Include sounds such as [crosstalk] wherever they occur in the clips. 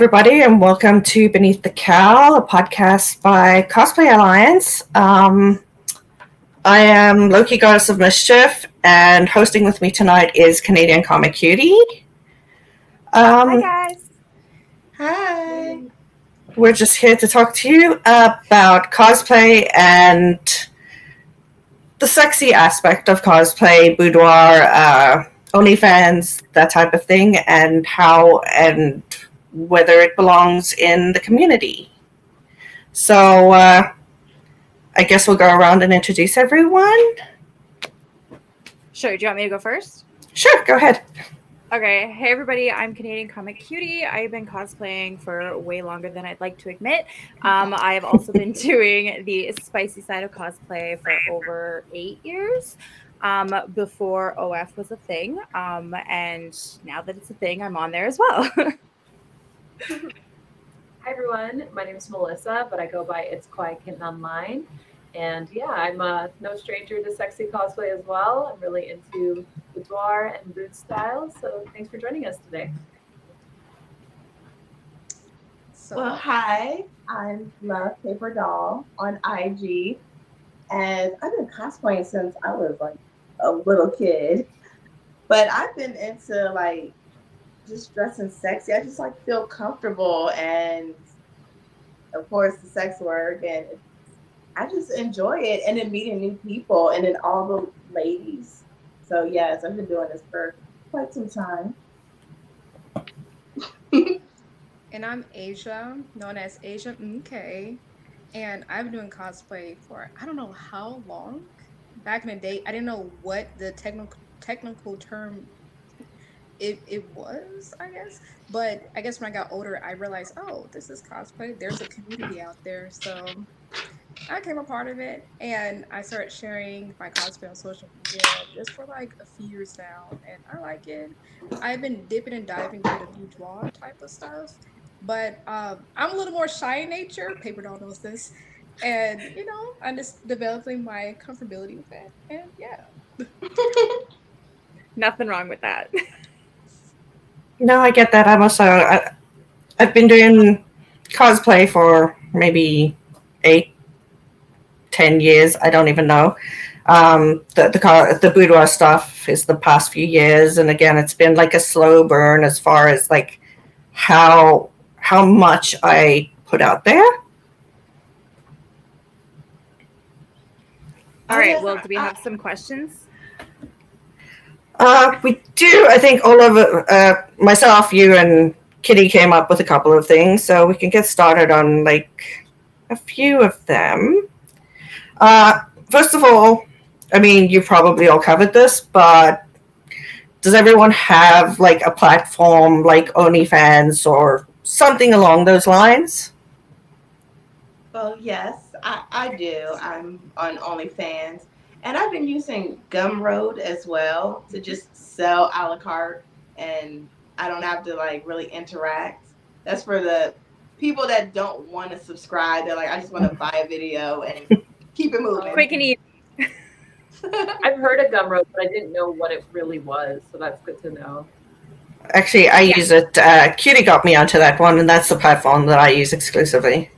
everybody, and welcome to Beneath the Cowl, a podcast by Cosplay Alliance. Um, I am Loki, Goddess of Mischief, and hosting with me tonight is Canadian Comic Cutie. Um, Hi, guys. Hi. We're just here to talk to you about cosplay and the sexy aspect of cosplay, boudoir, uh, OnlyFans, that type of thing, and how and whether it belongs in the community. So uh, I guess we'll go around and introduce everyone. Sure. Do you want me to go first? Sure. Go ahead. Okay. Hey, everybody. I'm Canadian Comic Cutie. I've been cosplaying for way longer than I'd like to admit. Um, [laughs] I have also been doing the spicy side of cosplay for over eight years um, before OF was a thing. Um, and now that it's a thing, I'm on there as well. [laughs] [laughs] Hi everyone, my name is Melissa, but I go by It's Kawaii Kitten online. And yeah, I'm uh, no stranger to sexy cosplay as well. I'm really into boudoir and boot styles. So thanks for joining us today. So, well, hi, I'm Love Paper Doll on IG. And I've been cosplaying since I was like a little kid. But I've been into like just dressing sexy. I just like feel comfortable and of course the sex work and I just enjoy it and then meeting new people and then all the ladies. So yes, I've been doing this for quite some time. [laughs] and I'm Asia, known as Asia MK, and I've been doing cosplay for I don't know how long. Back in the day, I didn't know what the technical technical term it, it was, I guess. But I guess when I got older, I realized, oh, this is cosplay. There's a community out there. So I came a part of it and I started sharing my cosplay on social media just for like a few years now. And I like it. I've been dipping and diving into the boudoir type of stuff. But um, I'm a little more shy in nature. Paper doll knows this. And, you know, I'm just developing my comfortability with it. And yeah. [laughs] Nothing wrong with that. [laughs] No, I get that. I'm also I, I've been doing cosplay for maybe eight, ten years. I don't even know. Um, the the the boudoir stuff is the past few years, and again, it's been like a slow burn as far as like how how much I put out there. All right. Well, do we have some questions? Uh, we do. I think all of uh, myself, you, and Kitty came up with a couple of things, so we can get started on like a few of them. Uh, first of all, I mean, you probably all covered this, but does everyone have like a platform like OnlyFans or something along those lines? Well, yes, I, I do. I'm on OnlyFans. And I've been using Gumroad as well to mm-hmm. just sell a la carte and I don't have to like really interact. That's for the people that don't want to subscribe. They're like, I just want to mm-hmm. buy a video and keep it moving. Quick and easy. [laughs] I've heard of Gumroad, but I didn't know what it really was. So that's good to know. Actually, I yeah. use it. Uh, Cutie got me onto that one, and that's the platform that I use exclusively.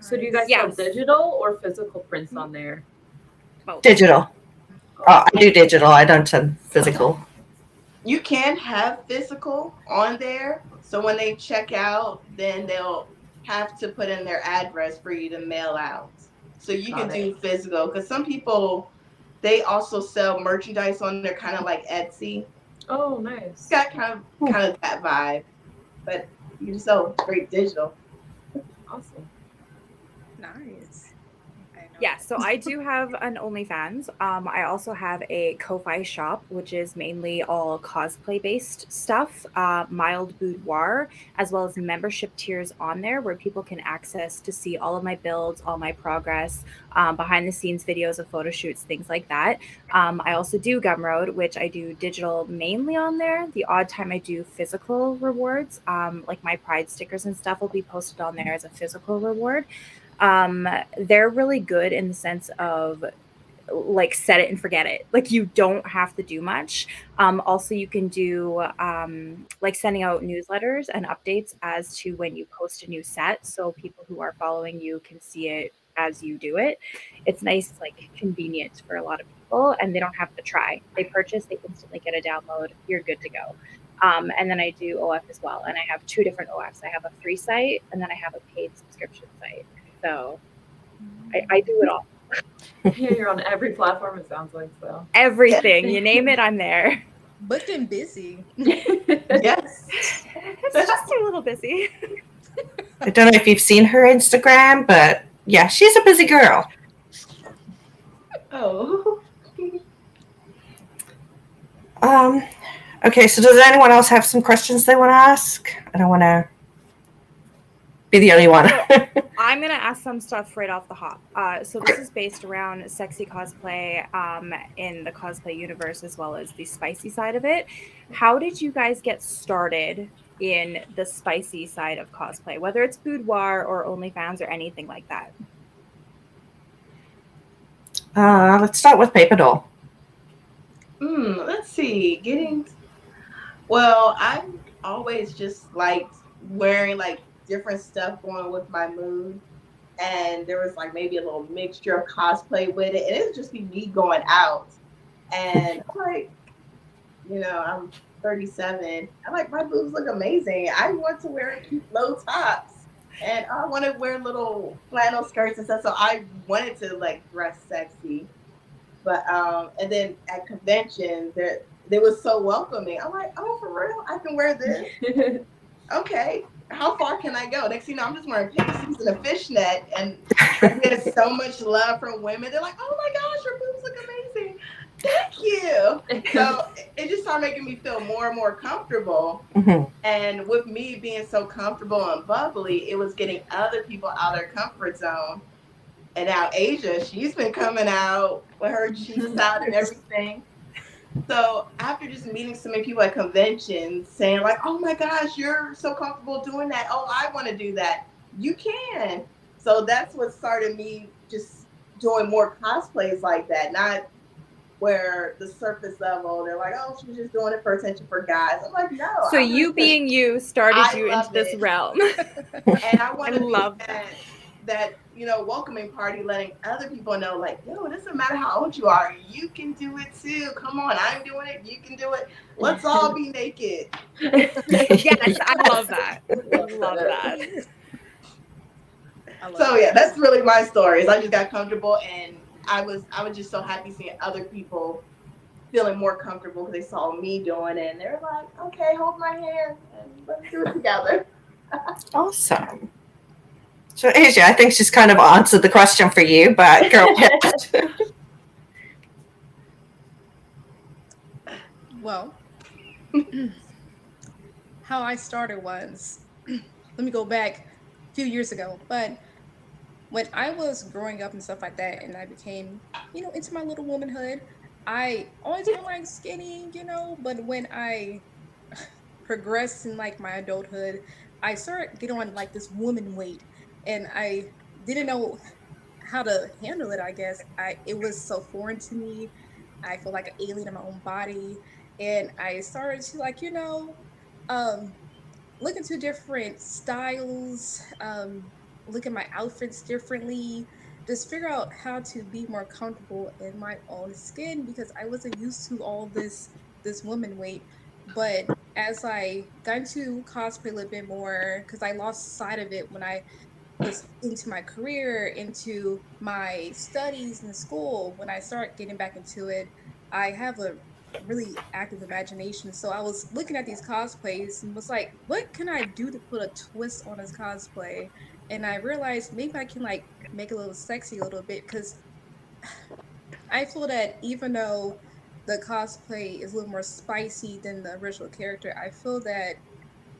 So, do you guys yes. sell digital or physical prints on mm-hmm. there? Both. Digital. Oh, I do digital. I don't send physical. You can have physical on there. So when they check out, then they'll have to put in their address for you to mail out. So you Got can it. do physical because some people they also sell merchandise on there, kind of like Etsy. Oh, nice. It's got kind of kind of that vibe, but you can sell great digital. Awesome. Yeah, so I do have an OnlyFans. Um, I also have a Ko-Fi shop, which is mainly all cosplay-based stuff, uh, mild boudoir, as well as membership tiers on there where people can access to see all of my builds, all my progress, um, behind-the-scenes videos of photo shoots, things like that. Um, I also do Gumroad, which I do digital mainly on there. The odd time I do physical rewards, um, like my Pride stickers and stuff will be posted on there as a physical reward um, they're really good in the sense of like set it and forget it. Like you don't have to do much. Um, also, you can do um, like sending out newsletters and updates as to when you post a new set, so people who are following you can see it as you do it. It's nice, like convenient for a lot of people, and they don't have to try. They purchase, they instantly get a download. You're good to go. Um, and then I do OF as well, and I have two different OFs. I have a free site, and then I have a paid subscription site. So I, I do it all. [laughs] yeah, you're on every platform. It sounds like so. Everything you name it, [laughs] I'm there. But then busy. [laughs] yes, it's just a little busy. I don't know if you've seen her Instagram, but yeah, she's a busy girl. Oh. Um. Okay, so does anyone else have some questions they want to ask? I don't want to be the only one. [laughs] I'm gonna ask some stuff right off the hop. Uh, so this is based around sexy cosplay um, in the cosplay universe as well as the spicy side of it. How did you guys get started in the spicy side of cosplay, whether it's boudoir or OnlyFans or anything like that? Uh, let's start with Paper Doll. Hmm. Let's see. Getting. Well, I've always just liked wearing like different stuff going with my mood. And there was like maybe a little mixture of cosplay with it. And it would just be me going out. And I'm like, you know, I'm 37. I'm like, my boobs look amazing. I want to wear cute low tops. And I want to wear little flannel skirts and stuff. So I wanted to like dress sexy. But um, and then at conventions, there they were so welcoming. I'm like, oh, for real? I can wear this. [laughs] okay how far can I go? Next thing you know, I'm just wearing panties and a fishnet, and there's so much love from women. They're like, "Oh my gosh, your boobs look amazing! Thank you." So it just started making me feel more and more comfortable. Mm-hmm. And with me being so comfortable and bubbly, it was getting other people out of their comfort zone. And now Asia, she's been coming out with her cheeks out and [laughs] everything. So after just meeting so many people at conventions saying like, oh my gosh, you're so comfortable doing that. Oh, I want to do that. You can. So that's what started me just doing more cosplays like that, not where the surface level they're like, oh, she's just doing it for attention for guys. I'm like, no. So you being you started I you into this realm. [laughs] and I [laughs] want to love that that you know welcoming party, letting other people know like, yo, it doesn't matter how old you are, you can do it too. Come on, I'm doing it, you can do it. Let's all be naked. [laughs] yes, I love that. I love that. so yeah, that's really my story. Is I just got comfortable and I was I was just so happy seeing other people feeling more comfortable because they saw me doing it and they're like, okay, hold my hand and let's do it together. [laughs] awesome. So Asia, I think she's kind of answered the question for you, but go [laughs] ahead. well, [clears throat] how I started was, [clears throat] let me go back a few years ago, but when I was growing up and stuff like that, and I became, you know, into my little womanhood, I always been like skinny, you know, but when I [laughs] progressed in like my adulthood, I started getting on like this woman weight and I didn't know how to handle it. I guess I it was so foreign to me. I feel like an alien in my own body, and I started to like you know, um, look into different styles, um, look at my outfits differently, just figure out how to be more comfortable in my own skin because I wasn't used to all this this woman weight. But as I got into cosplay a little bit more, because I lost sight of it when I into my career, into my studies in school, when I start getting back into it, I have a really active imagination. So I was looking at these cosplays and was like, what can I do to put a twist on this cosplay? And I realized maybe I can like make it a little sexy a little bit because [sighs] I feel that even though the cosplay is a little more spicy than the original character, I feel that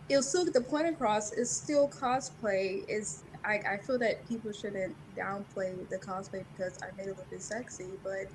it'll still get the point across. It's still cosplay. Is I, I feel that people shouldn't downplay the cosplay because I made it a little bit sexy, but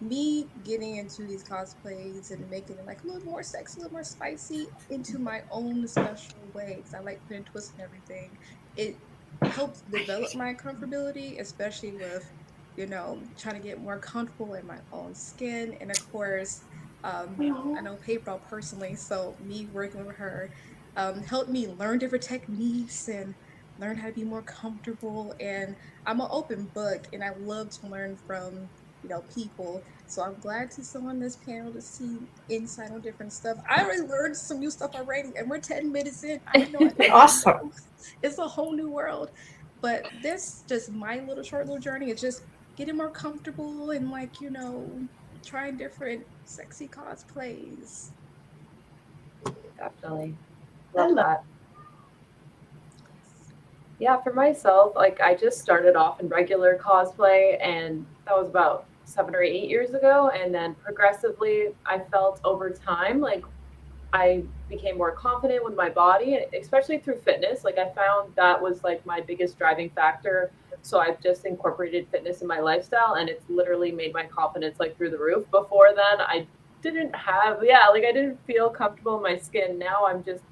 me getting into these cosplays and making it like a little more sexy, a little more spicy into my own special way because I like putting twists and everything. It helps develop my comfortability, especially with you know, trying to get more comfortable in my own skin. And of course, um, I know Paper personally, so me working with her um, helped me learn different techniques and learn how to be more comfortable. And I'm an open book, and I love to learn from you know people. So I'm glad to sit on this panel to see insight on different stuff. I already learned some new stuff already, and we're 10 minutes in. I know [laughs] awesome. It's a whole new world. But this just my little short little journey is just getting more comfortable and like, you know, trying different sexy cosplays. Definitely. Love that. Yeah, for myself, like I just started off in regular cosplay and that was about seven or eight years ago. And then progressively I felt over time like I became more confident with my body, especially through fitness. Like I found that was like my biggest driving factor. So I've just incorporated fitness in my lifestyle and it's literally made my confidence like through the roof. Before then, I didn't have, yeah, like I didn't feel comfortable in my skin. Now I'm just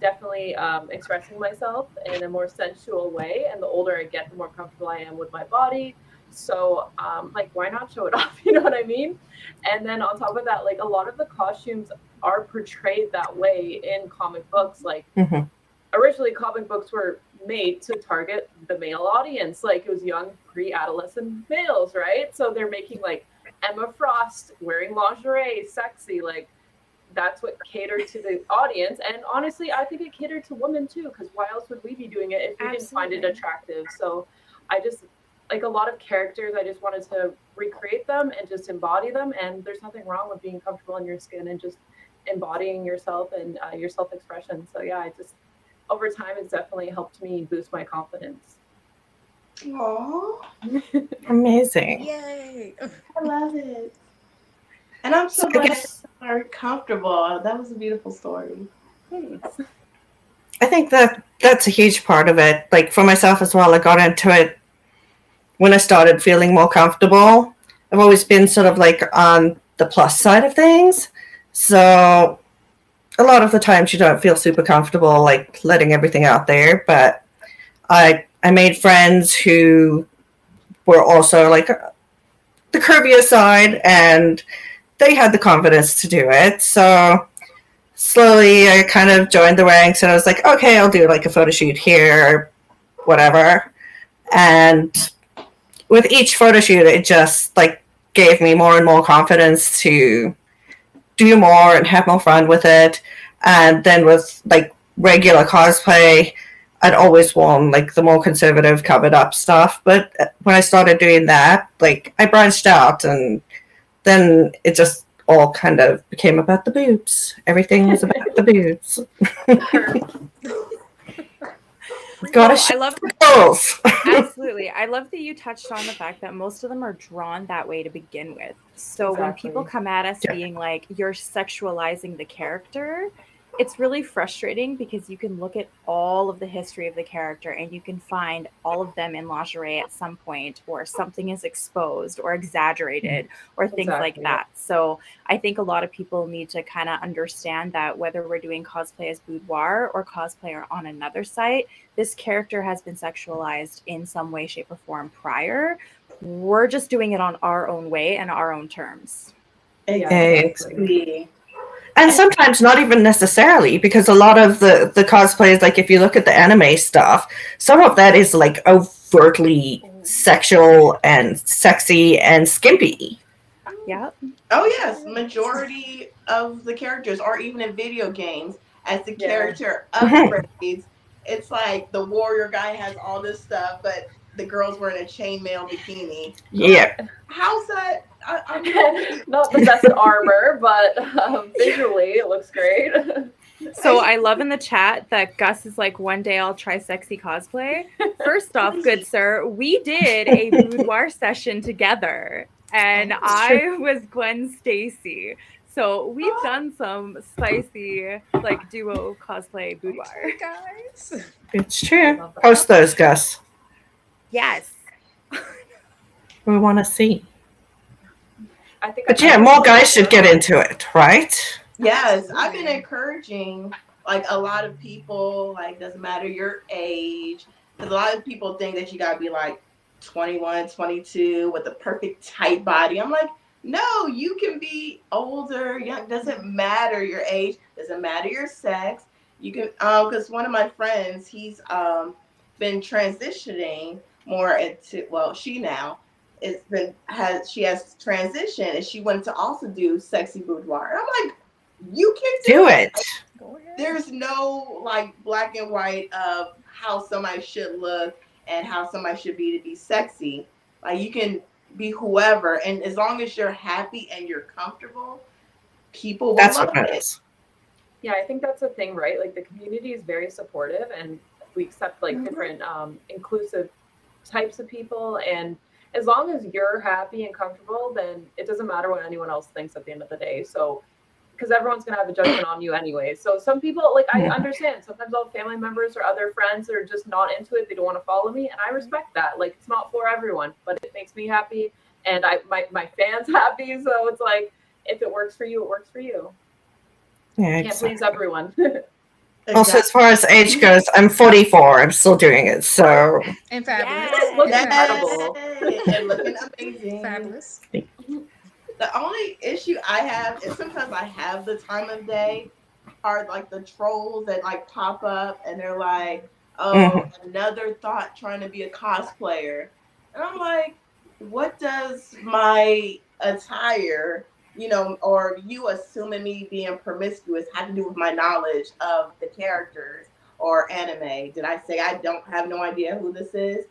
definitely um, expressing myself in a more sensual way. And the older I get, the more comfortable I am with my body. So, um, like, why not show it [laughs] off? You know what I mean? And then on top of that, like, a lot of the costumes are portrayed that way in comic books. Like, mm-hmm. originally, comic books were made to target the male audience. Like, it was young, pre adolescent males, right? So they're making, like, Emma Frost wearing lingerie, sexy. Like, that's what catered to the audience. And honestly, I think it catered to women too, because why else would we be doing it if we Absolutely. didn't find it attractive? So I just like a lot of characters, I just wanted to recreate them and just embody them. And there's nothing wrong with being comfortable in your skin and just embodying yourself and uh, your self expression. So yeah, I just over time it's definitely helped me boost my confidence. Aww. Amazing. Yay. I love it. And I'm so, so glad guess, are comfortable. That was a beautiful story. Thanks. I think that that's a huge part of it. Like for myself as well, I got into it when I started feeling more comfortable. I've always been sort of like on the plus side of things. So a lot of the times you don't feel super comfortable like letting everything out there, but I I made friends who were also like the curvier side and they had the confidence to do it. So slowly I kind of joined the ranks and I was like, okay, I'll do like a photo shoot here, whatever. And with each photo shoot, it just like gave me more and more confidence to do more and have more fun with it. And then with like regular cosplay, I'd always worn like the more conservative covered up stuff. But when I started doing that, like I branched out and then it just all kind of became about the boobs. Everything was about the boobs. [laughs] Gotta I love the girls. [laughs] absolutely. [laughs] I love that you touched on the fact that most of them are drawn that way to begin with. So exactly. when people come at us yeah. being like, "You're sexualizing the character," it's really frustrating because you can look at all of the history of the character and you can find all of them in lingerie at some point or something is exposed or exaggerated mm-hmm. or things exactly. like that. So i think a lot of people need to kind of understand that whether we're doing cosplay as boudoir or cosplay on another site this character has been sexualized in some way shape or form prior. We're just doing it on our own way and our own terms. Exactly and sometimes not even necessarily because a lot of the the cosplays like if you look at the anime stuff some of that is like overtly sexual and sexy and skimpy. Yeah oh yes. Majority of the characters or even in video games. As the yeah. character [laughs] upgrades it's like the warrior guy has all this stuff but the girl's were in a chainmail bikini. Yeah. How's that I, [laughs] not the best armor, but um, visually it looks great. [laughs] So I love in the chat that Gus is like, one day I'll try sexy cosplay. First off, [laughs] good sir, we did a boudoir session together, and I was Gwen Stacy. So we've oh. [gasps] done some spicy like duo cosplay boudoir. Guys, it's true. Post those, Gus. Yes. we want to see. I think. But yeah, more guys should get into it, right? Yes, I've been encouraging like a lot of people. Like, doesn't matter your age, because a lot of people think that you gotta be like 21, 22 with a perfect tight body. I'm like, no, you can be older, young, doesn't matter your age, doesn't matter your sex. You can, um, because one of my friends, he's um been transitioning more into, well, she now it's been has she has transitioned and she wanted to also do sexy boudoir. And I'm like, you can do, do it. it. There's no like black and white of how somebody should look and how somebody should be to be sexy. Like you can be whoever, and as long as you're happy and you're comfortable, people will that's love what it is. Yeah, I think that's the thing, right? Like the community is very supportive, and we accept like mm-hmm. different um, inclusive types of people, and as long as you're happy and comfortable, then it doesn't matter what anyone else thinks at the end of the day. So because everyone's gonna have a judgment on you anyway. So some people like I understand. Sometimes I'll have family members or other friends that are just not into it. They don't want to follow me, and I respect that. Like it's not for everyone, but it makes me happy, and I my my fans [laughs] happy. So it's like if it works for you, it works for you. Yeah, can't please everyone. [laughs] Also, as far as age goes, I'm 44. I'm still doing it. So and fabulous, yes. incredible, and looking amazing, fabulous the only issue I have is sometimes I have the time of day are like the trolls that like pop up and they're like, oh, mm-hmm. another thought trying to be a cosplayer. And I'm like, what does my attire, you know, or you assuming me being promiscuous had to do with my knowledge of the characters or anime? Did I say I don't have no idea who this is?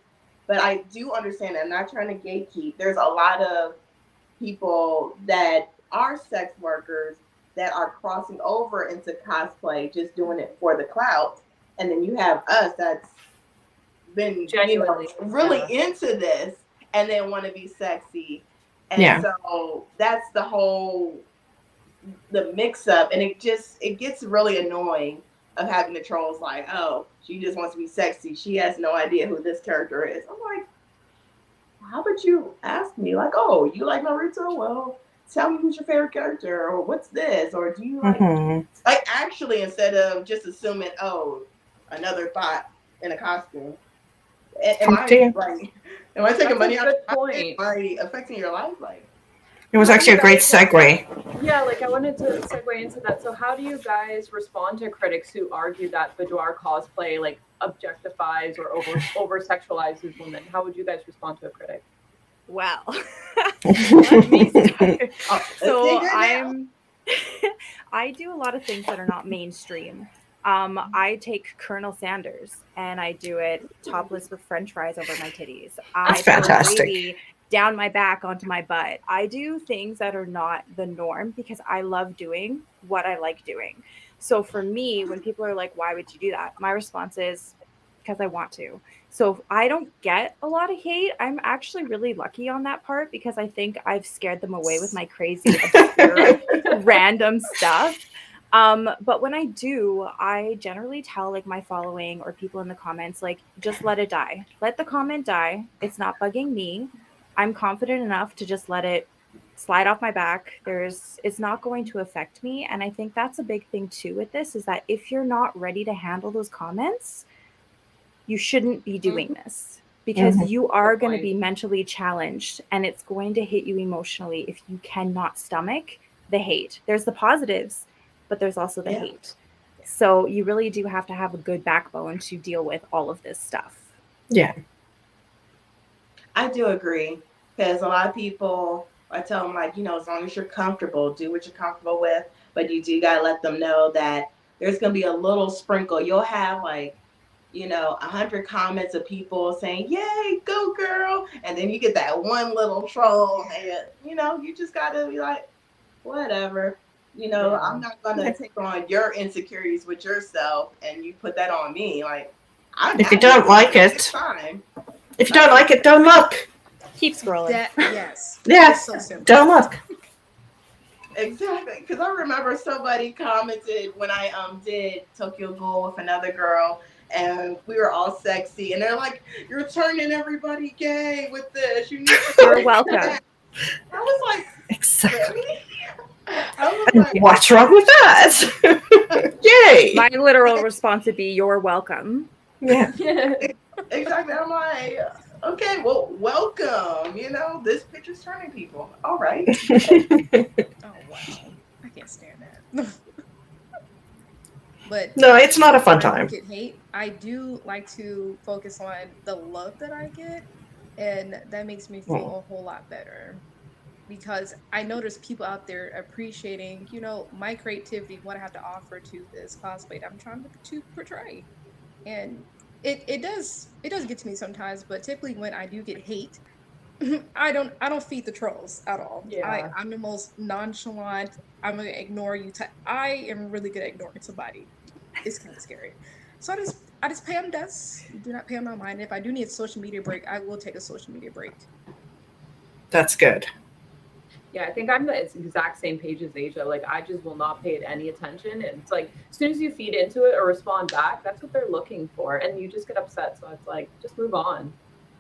But I do understand. I'm not trying to gatekeep. There's a lot of people that are sex workers that are crossing over into cosplay, just doing it for the clout. And then you have us that's been genuinely you know, really yeah. into this and then want to be sexy. And yeah. so that's the whole the mix up and it just it gets really annoying of having the trolls like, oh, she just wants to be sexy. She has no idea who this character is. I'm like, how about you ask me like, oh, you like Naruto? Well, tell me who's your favorite character, or what's this, or do you like mm-hmm. like actually instead of just assuming, oh, another thought in a costume. Am I like, am I taking money out of point? Am I affecting your life? Like, it was actually a great segue. Yeah, like I wanted to segue into that. So, how do you guys respond to critics who argue that boudoir cosplay like objectifies or over [laughs] over sexualizes women? How would you guys respond to a critic? Well, [laughs] [laughs] oh, so I'm I do a lot of things that are not mainstream. Um, I take Colonel Sanders and I do it topless with French fries over my titties. That's I fantastic down my back onto my butt. I do things that are not the norm because I love doing what I like doing. So for me, when people are like, why would you do that? My response is because I want to. So I don't get a lot of hate. I'm actually really lucky on that part because I think I've scared them away with my crazy, [laughs] random stuff. Um, but when I do, I generally tell like my following or people in the comments, like, just let it die. Let the comment die. It's not bugging me. I'm confident enough to just let it slide off my back. There's it's not going to affect me. And I think that's a big thing too with this is that if you're not ready to handle those comments, you shouldn't be doing mm-hmm. this because mm-hmm. you are going to be mentally challenged and it's going to hit you emotionally if you cannot stomach the hate. There's the positives, but there's also the yeah. hate. So you really do have to have a good backbone to deal with all of this stuff. Yeah. I do agree because a lot of people, I tell them like, you know, as long as you're comfortable, do what you're comfortable with, but you do gotta let them know that there's gonna be a little sprinkle. You'll have like, you know, a hundred comments of people saying, "Yay, go girl!" and then you get that one little troll, and you know, you just gotta be like, whatever. You know, yeah. I'm not gonna take on your insecurities with yourself, and you put that on me. Like, I'm if you don't like it, fine. If you don't like it, don't look. Keep scrolling. That, [laughs] yes. Yeah. So don't look. Exactly, because I remember somebody commented when I um did Tokyo Ghoul with another girl, and we were all sexy, and they're like, "You're turning everybody gay with this. You need to." [laughs] You're welcome. I was like, exactly. Like, What's wrong with that? [laughs] Yay! My literal response would be, "You're welcome." Yeah. [laughs] exactly. I'm like, Okay, well, welcome. You know, this picture's turning people. All right. [laughs] oh wow, I can't stand that. but no, it's not a fun time. Get hate. I do like to focus on the love that I get, and that makes me feel mm. a whole lot better. Because I know there's people out there appreciating, you know, my creativity, what I have to offer to this cosplay that I'm trying to, to portray, and it, it does it does get to me sometimes, but typically when I do get hate, [laughs] I don't I don't feed the trolls at all. Yeah. I, I'm the most nonchalant. I'm gonna ignore you. Type. I am really good at ignoring somebody. It's kind of scary. So I just I just pay them debts. Do not pay them no mind. If I do need a social media break, I will take a social media break. That's good. Yeah, I think I'm the exact same page as Asia. Like, I just will not pay it any attention. And it's like, as soon as you feed into it or respond back, that's what they're looking for. And you just get upset. So it's like, just move on.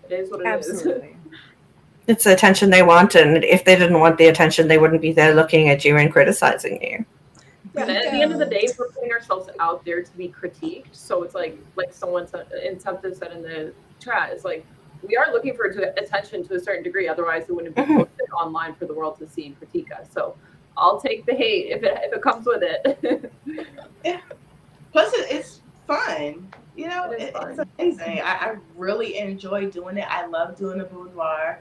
It is what it Absolutely. is. [laughs] it's the attention they want. And if they didn't want the attention, they wouldn't be there looking at you and criticizing you. Yeah, at the end of the day, we're putting ourselves out there to be critiqued. So it's like, like someone said, Inceptive said in the chat, it's like, we are looking for attention to a certain degree. Otherwise, it wouldn't be mm-hmm. posted online for the world to see and critique us. So I'll take the hate if it if it comes with it. [laughs] yeah. Plus, it's fun. You know, it it's amazing. I, I, really enjoy doing it. I love doing the boudoir.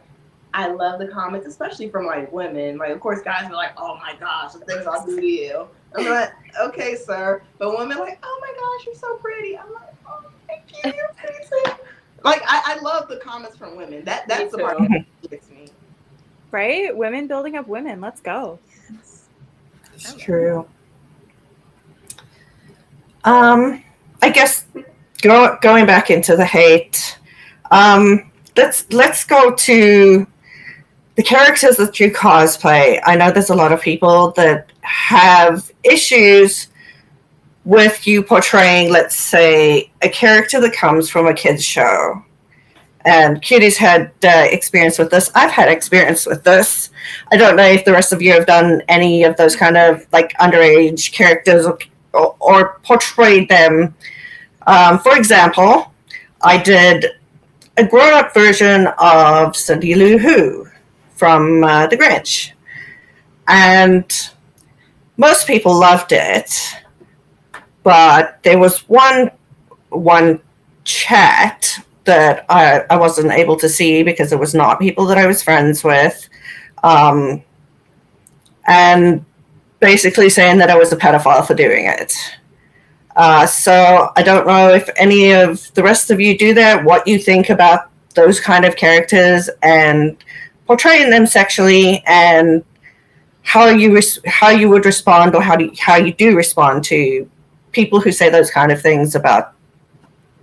I love the comments, especially from like women. Like, of course, guys are like, "Oh my gosh, the things I'll do to you." I'm [laughs] like, "Okay, sir," but women like, "Oh my gosh, you're so pretty." I'm like, "Oh, thank you, you're pretty." Like I, I love the comments from women. That that's the part that gets me. Right? Women building up women. Let's go. It's true. Um, I guess go, going back into the hate. Um, let's let's go to the characters that you cosplay. I know there's a lot of people that have issues with you portraying, let's say, a character that comes from a kids show. And Cutie's had uh, experience with this. I've had experience with this. I don't know if the rest of you have done any of those kind of like underage characters or, or portrayed them. Um, for example, I did a grown up version of Cindy Lou Who from uh, The Grinch. And most people loved it but there was one one chat that I, I wasn't able to see because it was not people that I was friends with. Um, and basically saying that I was a pedophile for doing it. Uh, so I don't know if any of the rest of you do that, what you think about those kind of characters and portraying them sexually and how you res- how you would respond or how do you, how you do respond to people who say those kind of things about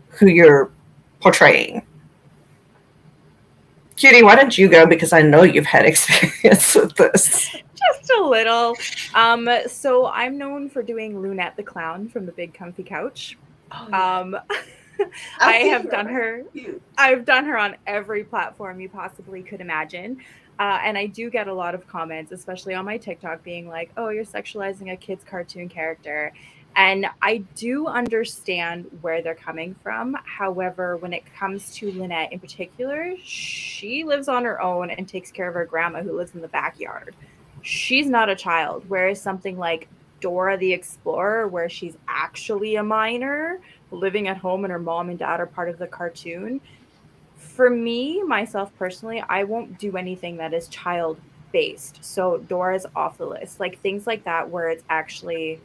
who you're portraying. Cutie, why don't you go? Because I know you've had [laughs] experience with this. Just a little. Um, so I'm known for doing Lunette the clown from the Big Comfy Couch. Oh, yeah. Um, [laughs] I have done her. I've done her on every platform you possibly could imagine. Uh, and I do get a lot of comments, especially on my TikTok, being like, "Oh, you're sexualizing a kid's cartoon character," And I do understand where they're coming from. However, when it comes to Lunette in particular, she lives on her own and takes care of her grandma who lives in the backyard. She's not a child. Whereas something like Dora the Explorer, where she's actually a minor living at home and her mom and dad are part of the cartoon. For me, myself personally, I won't do anything that is child based. So Dora's off the list. Like things like that where it's actually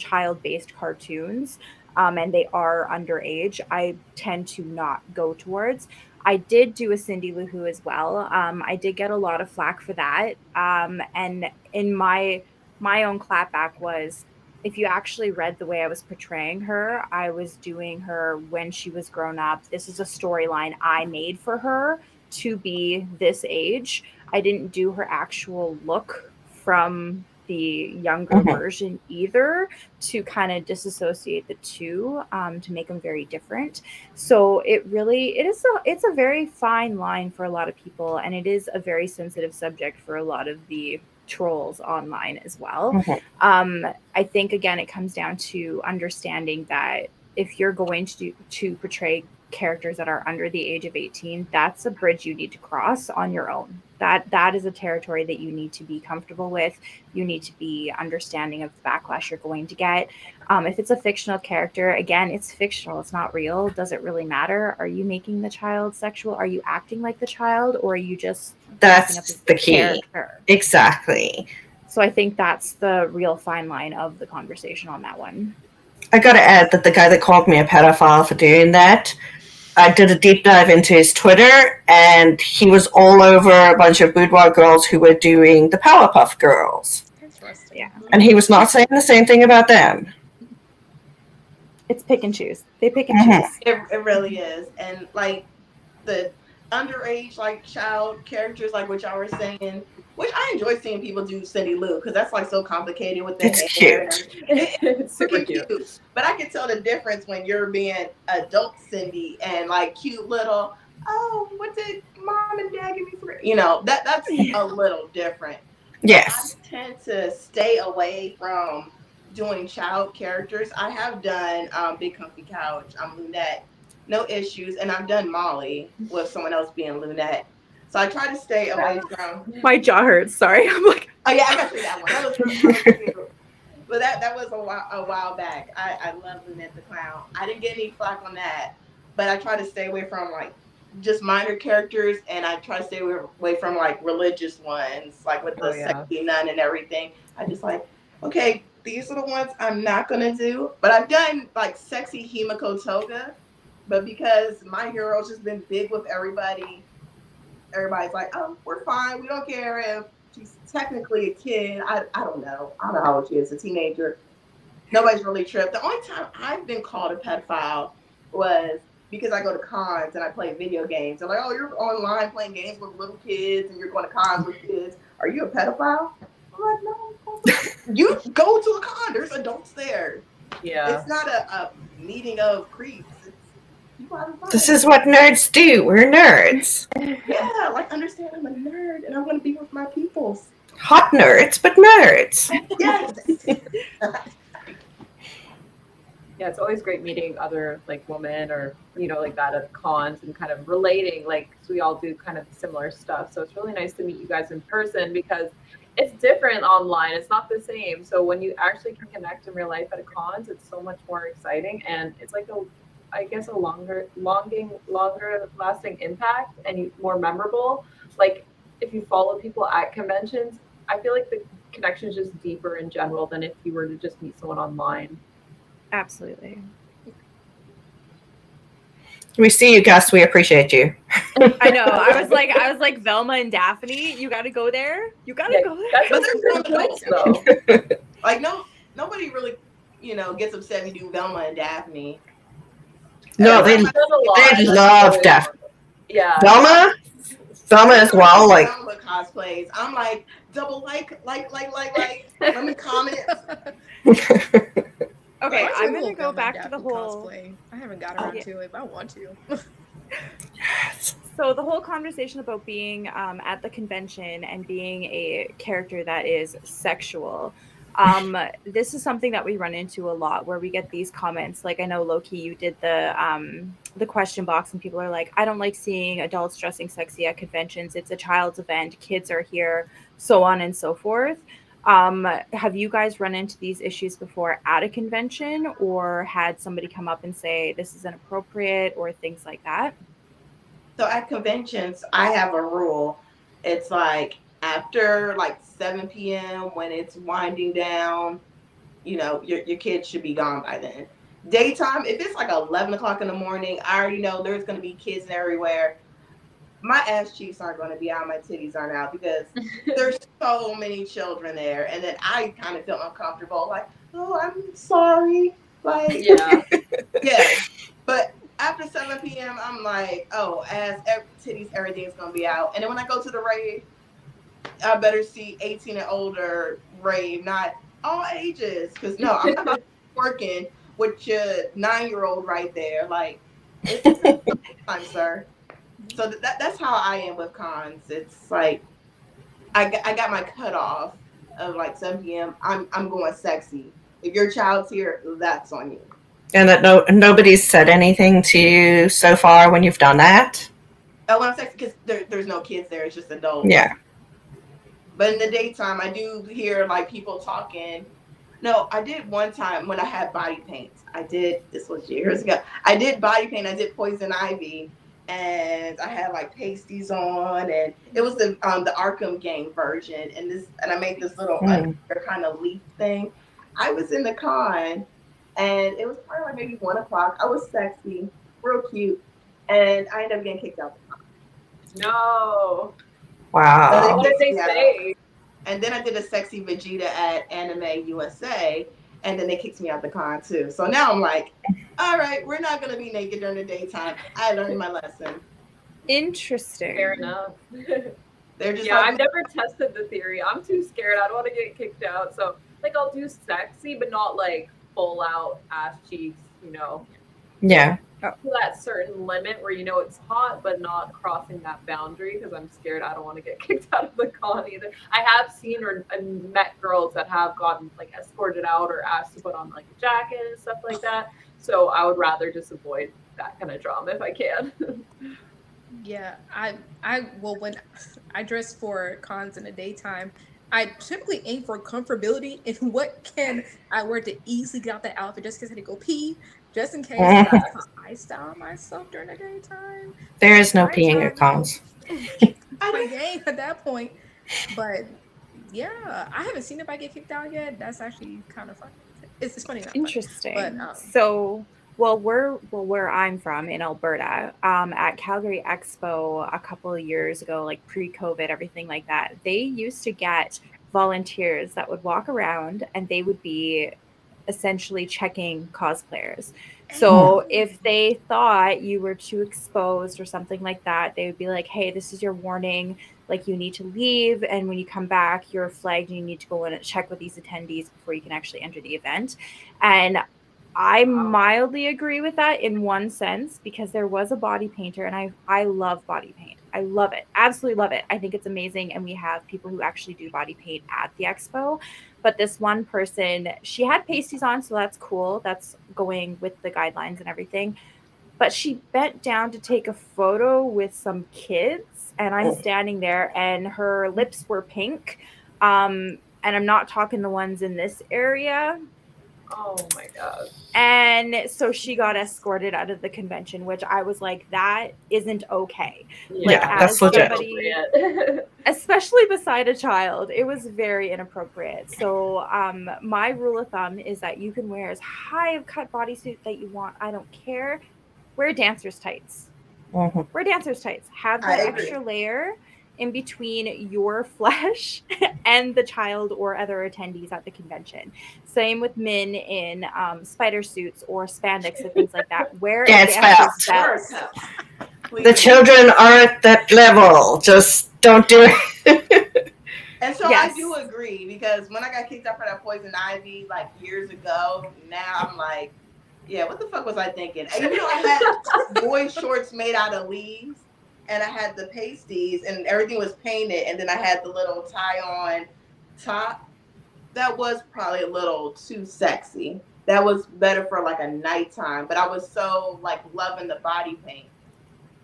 child based cartoons um, and they are underage, I tend to not go towards. I did do a Cindy Lou Who as well. Um, I did get a lot of flack for that. Um, and in my my own clapback was if you actually read the way I was portraying her, I was doing her when she was grown up. This is a storyline I made for her to be this age. I didn't do her actual look from the younger mm-hmm. version either to kind of disassociate the two um, to make them very different so it really it is a it's a very fine line for a lot of people and it is a very sensitive subject for a lot of the trolls online as well mm-hmm. um, i think again it comes down to understanding that if you're going to do, to portray characters that are under the age of 18 that's a bridge you need to cross on your own. That that is a territory that you need to be comfortable with. You need to be understanding of the backlash you're going to get. Um, if it's a fictional character again it's fictional it's not real. Does it really matter? Are you making the child sexual? Are you acting like the child or are you just that's the key. character? exactly. So i think that's the real fine line of the conversation on that one. I gotta add that the guy that called me a pedophile for doing that I did a deep dive into his Twitter, and he was all over a bunch of boudoir girls who were doing the Powerpuff Girls. Yeah. And he was not saying the same thing about them. It's pick and choose. They pick and mm-hmm. choose. It, it really is. And like the underage, like child characters, like what y'all were saying, which I enjoy seeing people do Cindy Lou because that's like so complicated with the it's hair. Cute. [laughs] it's super cute. cute. But I can tell the difference when you're being adult Cindy and like cute little. Oh, what did mom and dad give me for? You know that that's [laughs] a little different. Yes. I tend to stay away from doing child characters. I have done um, Big Comfy Couch. I'm Lunette. No issues. And I've done Molly with someone else being Lunette. So I try to stay away from. My jaw hurts. Sorry, [laughs] I'm like. Oh yeah, I got through that one. That was [laughs] but that that was a while a while back. I I love Lunette the Clown. I didn't get any flack on that, but I try to stay away from like just minor characters, and I try to stay away from like religious ones, like with the oh, yeah. sexy nun and everything. I just like, okay, these are the ones I'm not gonna do. But I've done like sexy Himiko Toga, but because my hero's just been big with everybody everybody's like, oh, we're fine. We don't care if she's technically a kid. I, I don't know. I don't know how old she is, a teenager. Nobody's really tripped. The only time I've been called a pedophile was because I go to cons and I play video games. They're like, oh, you're online playing games with little kids and you're going to cons with kids. Are you a pedophile? I'm like, no. you go to a con. There's adults there. Yeah. It's not a, a meeting of creeps. This is what nerds do. We're nerds. Yeah, like understand I'm a nerd and I want to be with my peoples. Hot nerds, but nerds. yes. [laughs] yeah, it's always great meeting other like women or you know like that at cons and kind of relating. Like we all do kind of similar stuff, so it's really nice to meet you guys in person because it's different online. It's not the same. So when you actually can connect in real life at a cons, it's so much more exciting and it's like a I guess a longer, longing, longer lasting impact and more memorable. Like if you follow people at conventions, I feel like the connection is just deeper in general than if you were to just meet someone online. Absolutely. We see you, Gus. We appreciate you. I know. I was like, I was like Velma and Daphne. You got to go there. You got to yeah, go there. That's though. like no, nobody really, you know, gets upset when you do Velma and Daphne. No, they they love Daphne. Yeah. Velma, Velma as well. Like cosplays. I'm like double like like like like like. Let me comment. [laughs] okay, I'm gonna go back to the whole. Cosplay. I haven't got around oh, yeah. to it, but I want to. yes. So the whole conversation about being um, at the convention and being a character that is sexual um, this is something that we run into a lot where we get these comments. Like I know Loki, you did the um, the question box, and people are like, "I don't like seeing adults dressing sexy at conventions. It's a child's event. Kids are here, so on and so forth." Um, have you guys run into these issues before at a convention, or had somebody come up and say this is inappropriate, or things like that? So at conventions, I have a rule. It's like after like 7 p.m. when it's winding down, you know, your, your kids should be gone by then. Daytime, if it's like 11 o'clock in the morning, I already know there's going to be kids everywhere. My ass cheeks aren't going to be out, my titties aren't out because [laughs] there's so many children there. And then I kind of feel uncomfortable, like, oh, I'm sorry. Like, yeah. [laughs] yeah. But after 7 p.m., I'm like, oh, ass, titties, everything's going to be out. And then when I go to the rave, I better see 18 and older rave, not all ages. Because no, I'm not [laughs] working with your nine year old right there. Like, [laughs] time, sir. So that, that's how I am with cons. It's like I, I got my cutoff of like 7 p.m. I'm I'm going sexy. If your child's here, that's on you. And that no nobody's said anything to you so far when you've done that. Oh, when I'm sexy, because there, there's no kids there; it's just adults. Yeah. But in the daytime, I do hear like people talking. No, I did one time when I had body paint. I did this was years ago. I did body paint. I did poison ivy, and I had like pasties on, and it was the um the Arkham game version, and this and I made this little mm. kind of leaf thing. I was in the con, and it was probably like maybe one o'clock. I was sexy, real cute, and I ended up getting kicked out the con. No. Wow. What did they say? And then I did a sexy Vegeta at Anime USA, and then they kicked me out the con too. So now I'm like, all right, we're not gonna be naked during the daytime. I learned my lesson. Interesting. Fair enough. [laughs] They're just yeah. like, I've never tested the theory. I'm too scared. I don't want to get kicked out. So like, I'll do sexy, but not like full out ass cheeks. You know. Yeah. To that certain limit where you know it's hot, but not crossing that boundary because I'm scared I don't want to get [laughs] kicked out of the con either. I have seen or uh, met girls that have gotten like escorted out or asked to put on like a jacket and stuff like that. So I would rather just avoid that kind of drama if I can. yeah, I I well when I dress for cons in the daytime, I typically aim for comfortability and what can I wear to easily get out the outfit just because I had to go pee, just in case I style myself during the daytime. There is no peeing at cons. [laughs] I game at that point, but yeah, I haven't seen if I get kicked out yet. That's actually kind of fun. It's, it's funny. Interesting. Funny. But, um, so well, we're well where I'm from in Alberta, um, at Calgary Expo a couple of years ago, like pre-COVID, everything like that. They used to get volunteers that would walk around and they would be essentially checking cosplayers. Mm-hmm. So if they thought you were too exposed or something like that, they would be like, "Hey, this is your warning. Like you need to leave, and when you come back, you're flagged. And you need to go in and check with these attendees before you can actually enter the event." And I mildly agree with that in one sense because there was a body painter and I I love body paint. I love it. Absolutely love it. I think it's amazing and we have people who actually do body paint at the expo. But this one person, she had pasties on, so that's cool. That's going with the guidelines and everything. But she bent down to take a photo with some kids and I'm oh. standing there and her lips were pink. Um and I'm not talking the ones in this area Oh my god. And so she got escorted out of the convention, which I was like, that isn't okay. Yeah, like, that's legit. [laughs] especially beside a child, it was very inappropriate. So um, my rule of thumb is that you can wear as high of cut bodysuit that you want. I don't care. Wear dancer's tights. Mm-hmm. Wear dancer's tights. Have that extra layer in between your [laughs] flesh and the child or other attendees at the convention. Same with men in um, spider suits or spandex and things like that. Wear Dance belts. The children are at that level. Just don't do it. [laughs] and so yes. I do agree because when I got kicked out for that poison ivy like years ago, now I'm like, yeah, what the fuck was I thinking? And you know, I had boy shorts made out of leaves and I had the pasties and everything was painted, and then I had the little tie on top. That was probably a little too sexy. That was better for like a nighttime, but I was so like loving the body paint.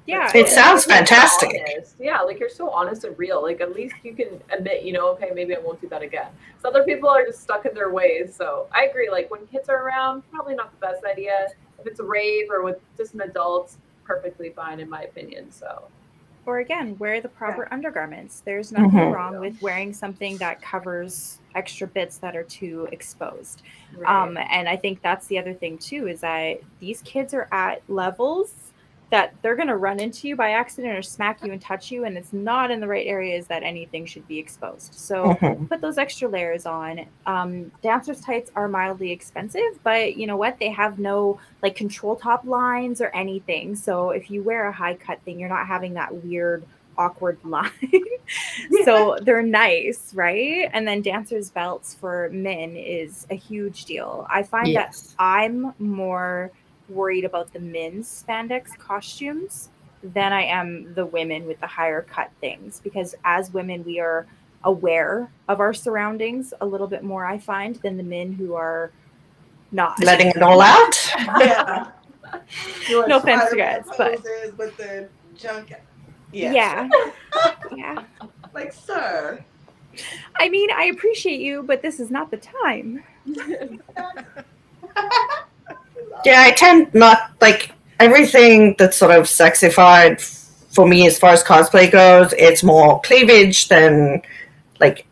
Yeah, it sounds fantastic. Yeah, like you're so honest and real. Like at least you can admit, you know, okay, maybe I won't do that again. So other people are just stuck in their ways. So I agree. Like when kids are around, probably not the best idea. If it's a rave or with just an adult, perfectly fine in my opinion. So or again, wear the proper yeah. undergarments. There's nothing mm-hmm. wrong with wearing something that covers extra bits that are too exposed. Right. Um, and I think that's the other thing too is that these kids are at levels that they're going to run into you by accident or smack you and touch you and it's not in the right areas that anything should be exposed. So mm-hmm. put those extra layers on. Um, dancers tights are mildly expensive but you know what? They have no like control top lines or anything. So if you wear a high cut thing you're not having that weird awkward [laughs] line. So they're nice right? And then dancers belts for men is a huge deal. I find yes. that i'm more worried about the men's spandex costumes than I am the women with the higher cut things because as women we are aware of our surroundings a little bit more I find than the men who are not. Letting it all out. Yeah. [laughs] No offense to guys, but- with the junk. Yeah. Yeah. [laughs] yeah. Like, sir. I mean, I appreciate you, but this is not the time. [laughs] Yeah, I tend not like everything that's sort of sexified for me as far as cosplay goes. It's more cleavage than like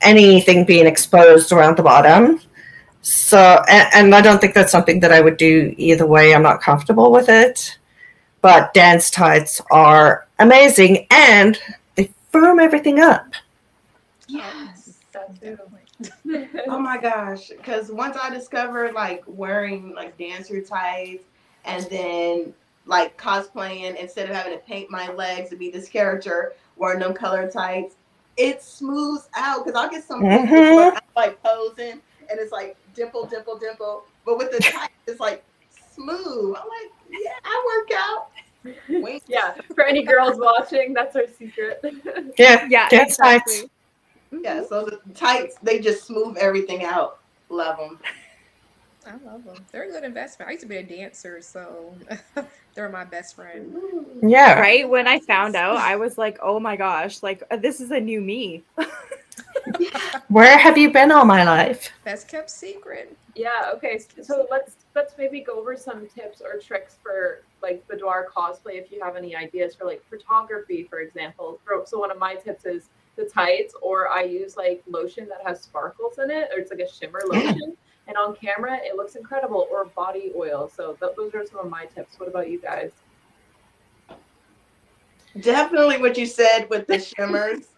anything being exposed around the bottom. So, and, and I don't think that's something that I would do either way. I'm not comfortable with it. But dance tights are amazing and they firm everything up. Yes. That too. Oh my gosh. Because once I discovered like wearing like dancer tights and then like cosplaying instead of having to paint my legs to be this character wearing them color tights, it smooths out. Because I'll get some pictures Mhm. like posing and it's like dimple, dimple, dimple. But with the tights, it's like smooth. I'm like, yeah, I work out. Wink. yeah, for any girls watching, that's our secret. Yeah, Yeah, dance exactly. Tights. Yeah, so the tights, they just smooth everything out. Love them. I love them. They're a good investment. I used to be a dancer, so [laughs] they're my best friend. Yeah. Right when I found out, I [laughs] was like, "Oh my gosh! Like uh, this is a new me." [laughs] Where have you been all my life? Best kept secret. Yeah. Okay. So let's let's maybe go over some tips or tricks for like boudoir cosplay. If you have any ideas for like photography, for example. So one of my tips is the tights, or I use like lotion that has sparkles in it, or it's like a shimmer [clears throat] lotion. And on camera, it looks incredible. Or body oil. So th- those are some of my tips. What about you guys? Definitely what you said with the shimmers.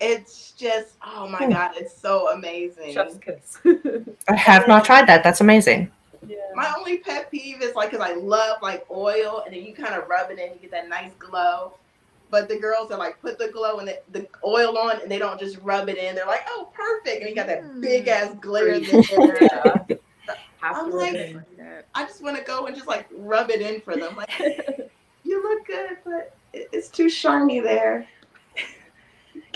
It's just, oh my Hmm. God, it's so amazing. Chef's kiss. [laughs] I have not tried that. That's amazing. yeah. My only pet peeve is like, because I love like oil and then you kind of rub it in, you get that nice glow. But the girls are like, put the glow and the, the oil on and they don't just rub it in. They're like, oh, perfect. And you got that big ass glitter there. [laughs] I'm like- rub it in. Like that. I just want to go and just like rub it in for them. Like, [laughs] you look good, but it's too shiny there.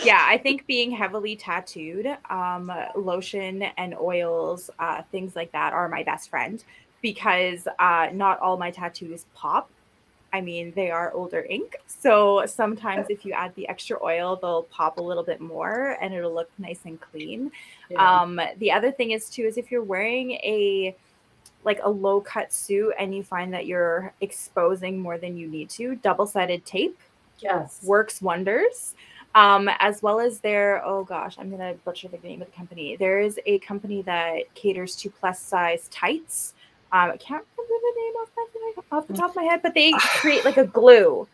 yeah, I think being heavily tattooed, um, lotion and oils, uh, things like that are my best friend because uh, not all my tattoos pop. I mean, they are older ink. So sometimes if you add the extra oil, they'll pop a little bit more and it'll look nice and clean. Yeah. Um, the other thing is too is if you're wearing a like a low cut suit and you find that you're exposing more than you need to, double sided tape yes. works wonders. Um, as well as their oh gosh, I'm gonna butcher the name of the company. There is a company that caters to plus size tights. Um, I can't remember the name off, my, off the top of my head, but they [laughs] create like a glue.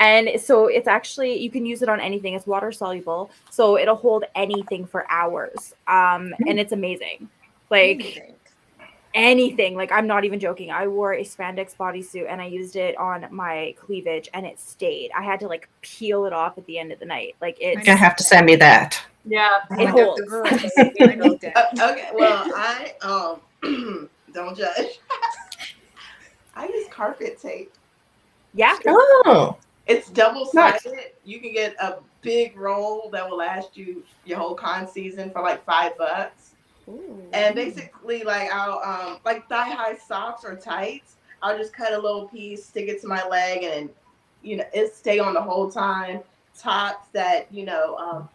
And so it's actually you can use it on anything. It's water soluble, so it'll hold anything for hours. Um, and it's amazing. Like Anything. anything. Like I'm not even joking. I wore a spandex bodysuit and I used it on my cleavage and it stayed. I had to like peel it off at the end of the night. Like You're it's gonna have to send me that. Yeah. It holds. the girls. I need [laughs] that. Uh, okay, well, I um [clears throat] don't judge. [laughs] I use carpet tape. yeah. Oh, It's double sided. You can get a big roll that will last you your whole con season for like five bucks. Ooh. And basically, like I'll um like thigh high socks or tights. I'll just cut a little piece, stick it to my leg, and you know it stay on the whole time. Tops that you know, um,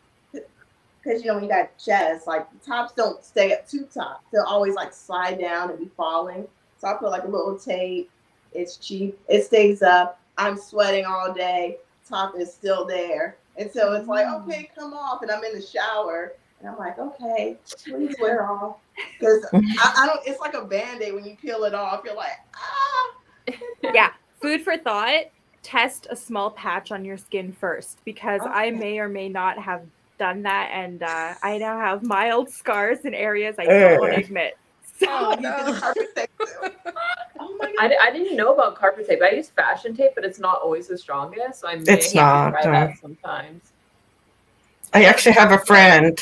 because you know when you got chest, like tops don't stay up too top; They'll always like slide down and be falling. So I put like a little tape. It's cheap. It stays up. I'm sweating all day. Top is still there. And so it's like, okay, come off. And I'm in the shower. And I'm like, okay, please [laughs] wear off. Because I, I don't, it's like a band aid when you peel it off. You're like, ah. [laughs] Yeah. Food for thought. Test a small patch on your skin first because I may or may not have done that and uh, I now have mild scars in areas I don't want to admit. So Oh, no. carpet tape too. [laughs] Oh my I, God. di- I didn't know about carpet tape. I use fashion tape, but it's not always the strongest. So I may It's have not, to try no. that sometimes. I actually have a friend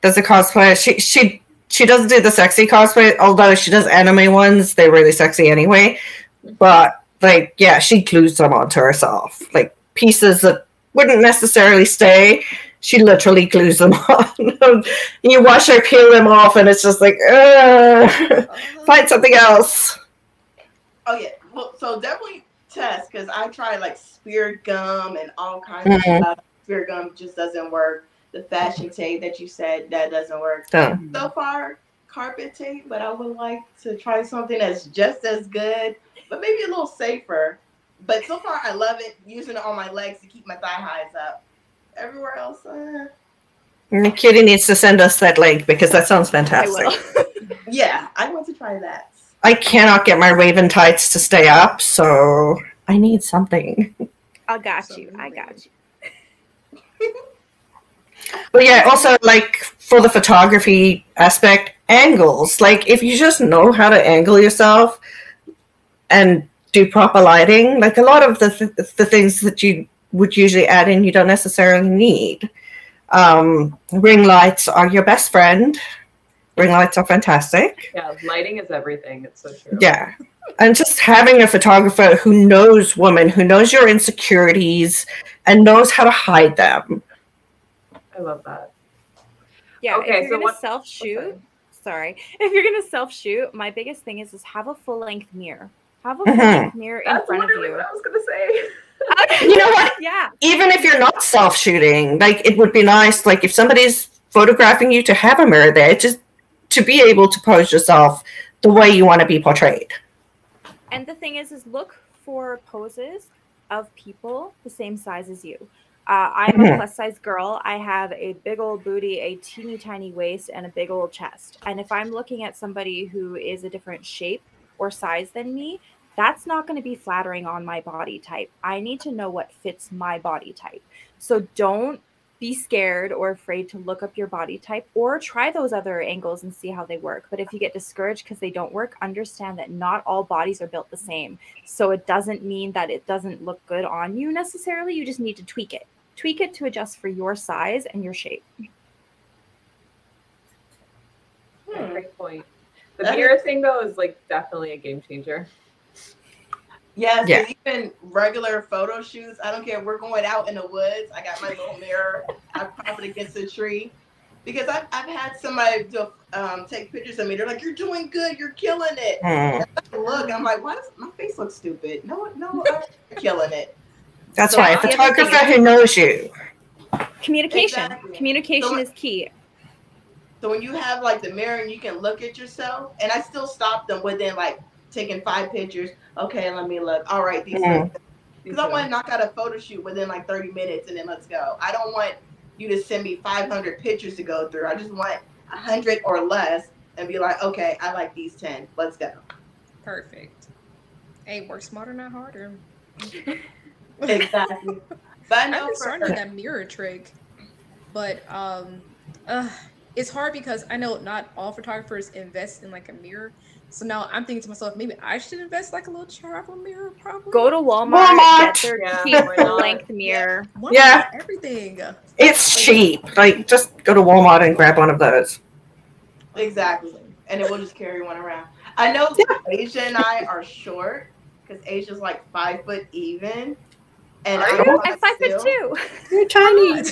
that's a cosplay. She she she doesn't do the sexy cosplay, although she does anime ones. They're really sexy anyway. But like, yeah, she glues them onto herself, like pieces that wouldn't necessarily stay. She literally glues them [laughs] on. you wash her, peel them off, and it's just like, uh, find something else. Oh yeah, well, so definitely test because I tried like spirit gum and all kinds mm-hmm. of stuff. Spirit gum just doesn't work. The fashion tape that you said that doesn't work. Oh. So far, carpet tape, but I would like to try something that's just as good, but maybe a little safer. But so far, I love it. Using it on my legs to keep my thigh highs up. Everywhere else, uh... Kitty needs to send us that link because that sounds fantastic. I [laughs] yeah, I want to try that. I cannot get my Raven tights to stay up, so I need something. I got you. I got you. but yeah, also like for the photography aspect, angles. Like if you just know how to angle yourself and do proper lighting, like a lot of the th- the things that you would usually add in, you don't necessarily need. Um, ring lights are your best friend. Ring lights are fantastic. Yeah, lighting is everything. It's so true. Yeah. And just having a photographer who knows women, who knows your insecurities and knows how to hide them. I love that. Yeah, okay, if you're so gonna self shoot, sorry, if you're gonna self shoot, my biggest thing is is have a full length mirror. Have a full length mm-hmm. mirror in That's front of you. What I was gonna say. Okay. You know what? Yeah. Even if you're not self shooting, like it would be nice, like if somebody's photographing you to have a mirror there, just to be able to pose yourself the way you want to be portrayed. And the thing is, is look for poses of people the same size as you. Uh, I'm mm-hmm. a plus size girl. I have a big old booty, a teeny tiny waist, and a big old chest. And if I'm looking at somebody who is a different shape or size than me, that's not going to be flattering on my body type. I need to know what fits my body type. So don't be scared or afraid to look up your body type or try those other angles and see how they work. But if you get discouraged because they don't work, understand that not all bodies are built the same. So it doesn't mean that it doesn't look good on you necessarily. You just need to tweak it. Tweak it to adjust for your size and your shape. Hmm. Great point. The mirror thing though is like definitely a game changer. Yes, yeah. even regular photo shoots. I don't care. We're going out in the woods. I got my little mirror. I prop it against a tree because I've, I've had somebody do, um, take pictures of me. They're like, "You're doing good. You're killing it." Mm. look, I'm like, "Why does my face look stupid?" No, no, I'm killing it. That's so right. A photographer who knows you. Communication. Exactly. Communication so, is key. So when you have like the mirror and you can look at yourself, and I still stop them within like taking five pictures. Okay, let me look. All right, these mm-hmm. because I want to knock out a photo shoot within like 30 minutes and then let's go. I don't want you to send me 500 pictures to go through. I just want 100 or less and be like, okay, I like these 10. Let's go. Perfect. Hey, work smarter, not harder. [laughs] [laughs] exactly. But I know I'm starting that mirror trick, but um, uh, it's hard because I know not all photographers invest in like a mirror. So now I'm thinking to myself, maybe I should invest like a little travel mirror. Probably go to Walmart, Walmart. get their yeah, length mirror. Walmart yeah, everything. It's cheap. Like just go to Walmart and grab one of those. Exactly, and it will just carry one around. I know yeah. Asia and I are short because Asia's like five foot even, and I'm, I'm five foot two. You're tiny.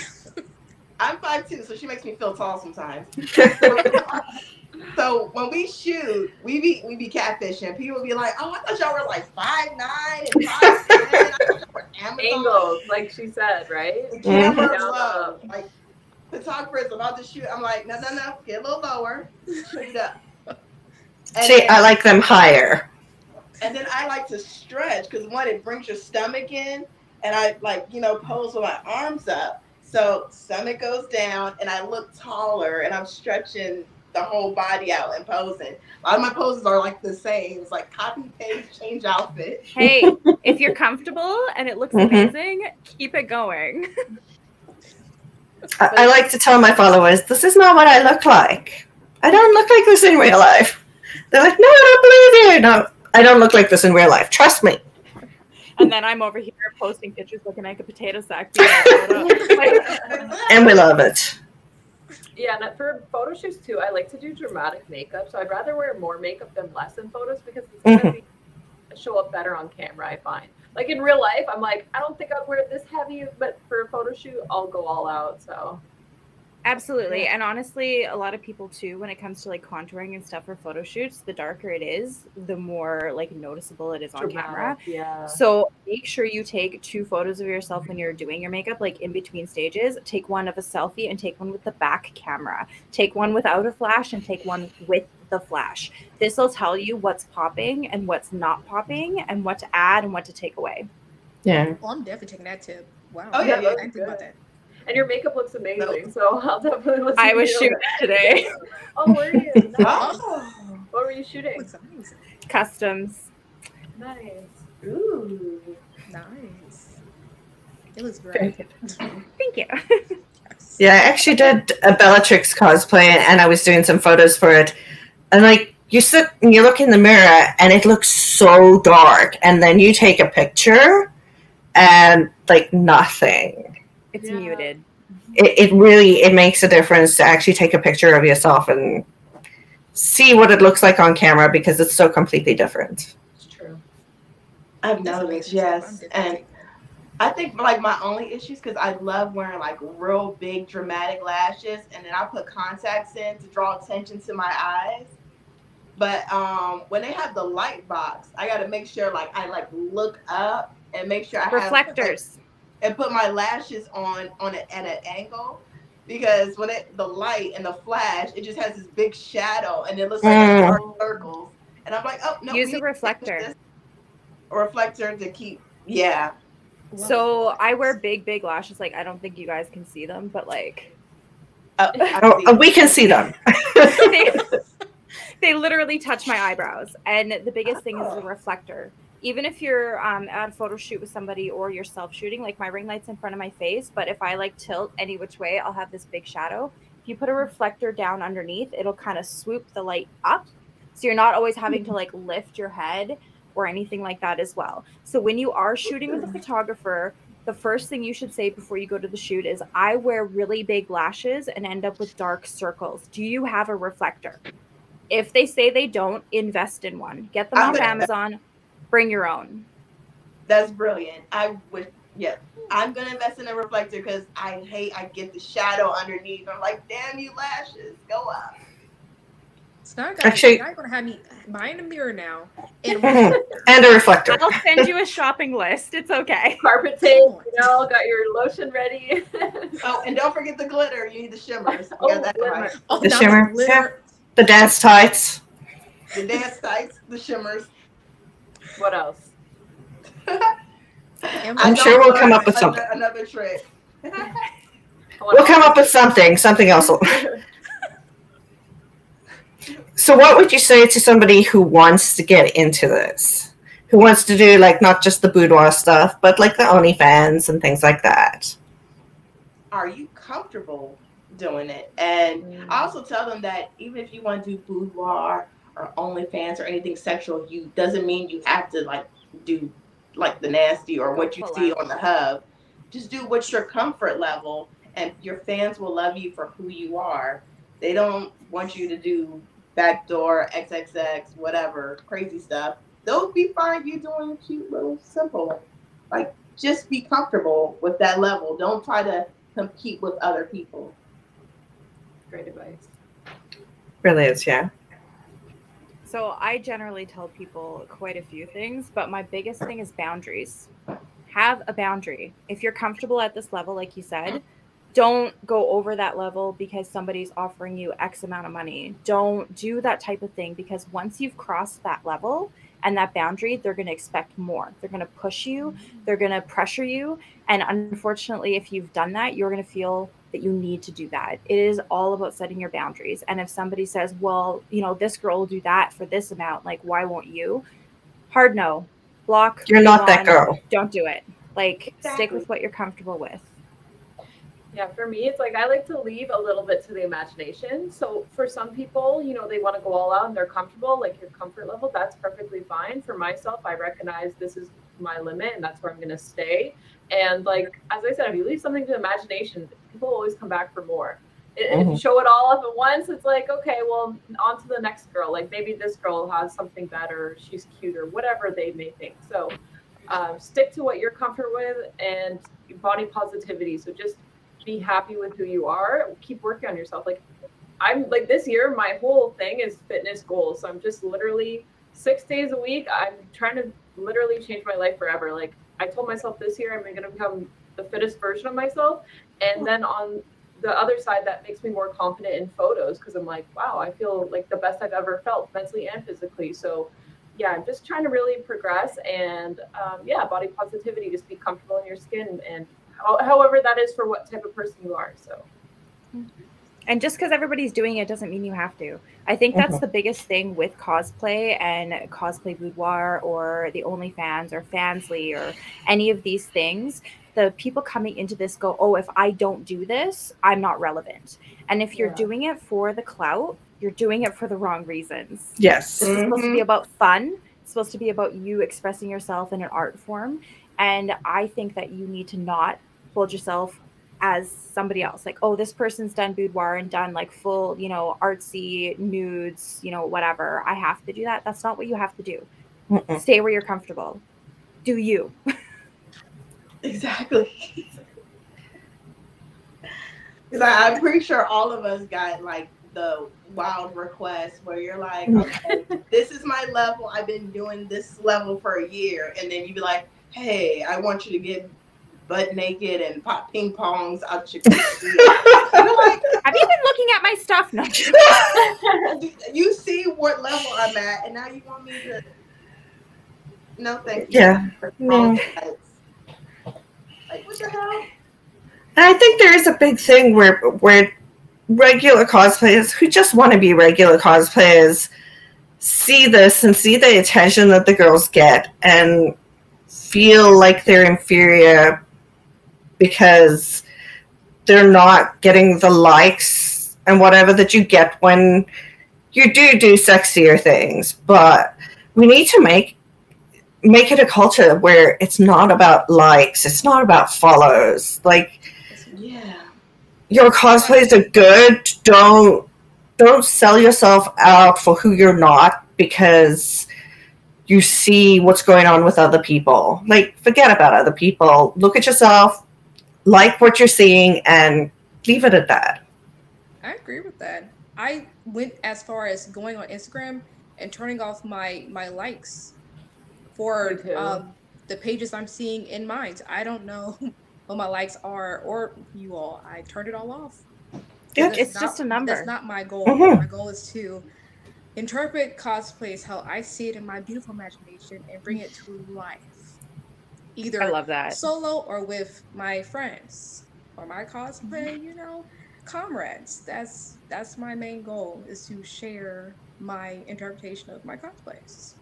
[laughs] I'm five two, so she makes me feel tall sometimes. [laughs] so when we shoot, we be we be catfishing. People be like, "Oh, I thought y'all were like five nine and five Angles, like she said, right? The camera mm-hmm. low. Like photographers about to shoot. I'm like, no, no, no, get a little lower, put it up. And See, then, I like them higher. And then I like to stretch because one, it brings your stomach in, and I like you know pose with my arms up. So stomach goes down, and I look taller, and I'm stretching the whole body out and posing. A lot of my poses are like the same. It's like copy paste, change outfit. Hey, [laughs] if you're comfortable and it looks mm-hmm. amazing, keep it going. I, I, like to tell my followers, this is not what I look like. I don't look like this in real life. They're like, no, I don't believe you. No, I don't look like this in real life. Trust me. And then I'm over here posting pictures looking like a potato sack. [laughs] and we love it. Yeah, and for photo shoots too, I like to do dramatic makeup. So I'd rather wear more makeup than less in photos because it's mm-hmm. gonna be, show up better on camera. I find. like in real life, I'm like, I don't think I'd wear this heavy, but for a photo shoot, I'll go all out. So Absolutely. And honestly, a lot of people too, when it comes to like contouring and stuff for photo shoots, the darker it is, the more like noticeable it is on camera. Yeah. So make sure you take two photos of yourself when you're doing your makeup, like in between stages. Take one of a selfie and take one with the back camera. Take one without a flash and take one with the flash. This will tell you what's popping and what's not popping and what to add and what to take away. Yeah. Well, I'm definitely taking that tip. Wow. Oh, yeah, I yeah, didn't think about that. And your makeup looks amazing, so I'll definitely listen. I to was you. shooting today. [laughs] Oh, where were you? [laughs] Nice. Oh. What were you shooting? Looks amazing. Customs. Nice. Ooh. Nice. It looks Very great. Thank you. Yeah, I actually did a Bellatrix cosplay and I was doing some photos for it. And like you sit and you look in the mirror and it looks so dark and then you take a picture and like nothing. It's Yeah. muted. It, it really it makes a difference to actually take a picture of yourself and see what it looks like on camera because it's so completely different. It's true. I've noticed, yes. And I think like my only issues because I love wearing like real big dramatic lashes, and then I put contacts in to draw attention to my eyes. But um, when they have the light box, I got to make sure like I like look up and make sure I have Reflectors. And put my lashes on on it at an angle because when it the light and the flash, it just has this big shadow and it looks like Mm. dark circles. And I'm like, oh no, Use a reflector. A reflector to keep, yeah. So. I wear big, big lashes. Like I don't think you guys can see them, but like Uh, Oh, uh, [laughs] we can see them. they, [laughs] [laughs] they literally touch my eyebrows. And the biggest thing is the reflector. Even if you're um, at a photo shoot with somebody or you're self shooting, like my ring light's in front of my face, but if I like tilt any which way, I'll have this big shadow. If you put a reflector down underneath, it'll kind of swoop the light up. So you're not always having to like lift your head or anything like that as well. So when you are shooting with a photographer, the first thing you should say before you go to the shoot is I wear really big lashes and end up with dark circles. Do you have a reflector? If they say they don't, invest in one. Get them off Amazon. Bring your own. That's brilliant. I would, yeah. I'm gonna invest in a reflector because I hate I get the shadow underneath. I'm like, damn you lashes, go up. So now I got, Actually- now you're gonna have me buying a mirror now. [laughs] And and a reflector. I'll send you a shopping list. It's okay. [laughs] Carpet tape, you know, got your lotion ready. [laughs] Oh, and don't forget the glitter. You need the shimmers. You Oh, got that glimmer. right. oh, The now shimmer. glitter. The dance tights. The dance tights, the shimmers. What else? I I'm sure we'll come up with something. Another trick. [laughs] We'll come up with something. Something else. [laughs] So, what would you say to somebody who wants to get into this? Who wants to do like not just the boudoir stuff, but like the OnlyFans and things like that? Are you comfortable doing it? And mm. I also tell them that even if you want to do boudoir or OnlyFans or anything sexual, you doesn't mean you have to like do like the nasty or what you see on the hub. Just do what's your comfort level, and your fans will love you for who you are. They don't want you to do backdoor XXX whatever crazy stuff. They'll be fine you doing cute little simple. Like just be comfortable with that level. Don't try to compete with other people. Great advice. Really is, yeah. So I generally tell people quite a few things, but my biggest thing is boundaries. Have a boundary. If you're comfortable at this level, like you said, don't go over that level because somebody's offering you X amount of money. Don't do that type of thing because once you've crossed that level and that boundary, they're going to expect more. They're going to push you, they're going to pressure you. And unfortunately, if you've done that, you're going to feel that you need to do that. It is all about setting your boundaries. And if somebody says, well, you know, this girl will do that for this amount, like, why won't you? Hard no. Block. You're not move that girl. Don't do it. Like, stick with what you're comfortable with. Yeah, for me, it's like I like to leave a little bit to the imagination. So for some people, you know, they want to go all out and they're comfortable, like your comfort level, that's perfectly fine. For myself, I recognize this is my limit and that's where I'm going to stay. And like, as I said, if you leave something to imagination, people always come back for more. I- If you show it all up at once, it's like, okay, well, on to the next girl. Like maybe this girl has something better, she's cute or whatever they may think. So um, stick to what you're comfortable with and body positivity. So just be happy with who you are. Keep working on yourself. Like I'm like this year, my whole thing is fitness goals. So I'm just literally six days a week. I'm trying to literally change my life forever. Like I told myself this year, I'm going to become the fittest version of myself. And then on the other side, that makes me more confident in photos because I'm like, wow, I feel like the best I've ever felt mentally and physically. So yeah, I'm just trying to really progress and um, yeah, body positivity, just be comfortable in your skin and however that is for what type of person you are. So. And just because everybody's doing it doesn't mean you have to. I think that's mm-hmm. the biggest thing with cosplay and cosplay boudoir or the OnlyFans or Fansly or any of these things. The people coming into this go, oh, if I don't do this, I'm not relevant. And if you're yeah. doing it for the clout, you're doing it for the wrong reasons. Yes. This mm-hmm. is supposed to be mm-hmm. about fun. It's supposed to be about you expressing yourself in an art form. And I think that you need to not hold yourself as somebody else. Like, oh, this person's done boudoir and done like full, you know, artsy nudes, you know, whatever. I have to do that. That's not what you have to do. Mm-mm. Stay where you're comfortable. Do you. [laughs] exactly. Because I'm pretty sure all of us got like the wild request where you're like, mm. okay, this is my level. I've been doing this level for a year. And then you'd be like, hey, I want you to get butt naked and pop ping pongs out your [laughs] like, Have you been looking at my stuff? No. [laughs] you see what level I'm at, and now you want me to no thank you. Yeah. No. Like what the hell? And I think there is a big thing where where regular cosplayers who just want to be regular cosplayers see this and see the attention that the girls get and feel like they're inferior because they're not getting the likes and whatever that you get when you do do sexier things but we need to make make it a culture where it's not about likes it's not about follows like yeah your cosplays are good. Don't don't sell yourself out for who you're not because you see what's going on with other people. Like forget about other people. Look at yourself, like what you're seeing and leave it at that. I agree with that. I went as far as going on Instagram and turning off my my likes for um, the pages I'm seeing in mine. I don't know [laughs] what my likes are or you all. I turned it all off. Yeah, it's not, just a number. That's not my goal. Mm-hmm. My goal is to interpret cosplays how I see it in my beautiful imagination and bring it to life. Either I love that solo or with my friends or my cosplay, mm-hmm. you know, comrades. That's that's my main goal is to share my interpretation of my cosplays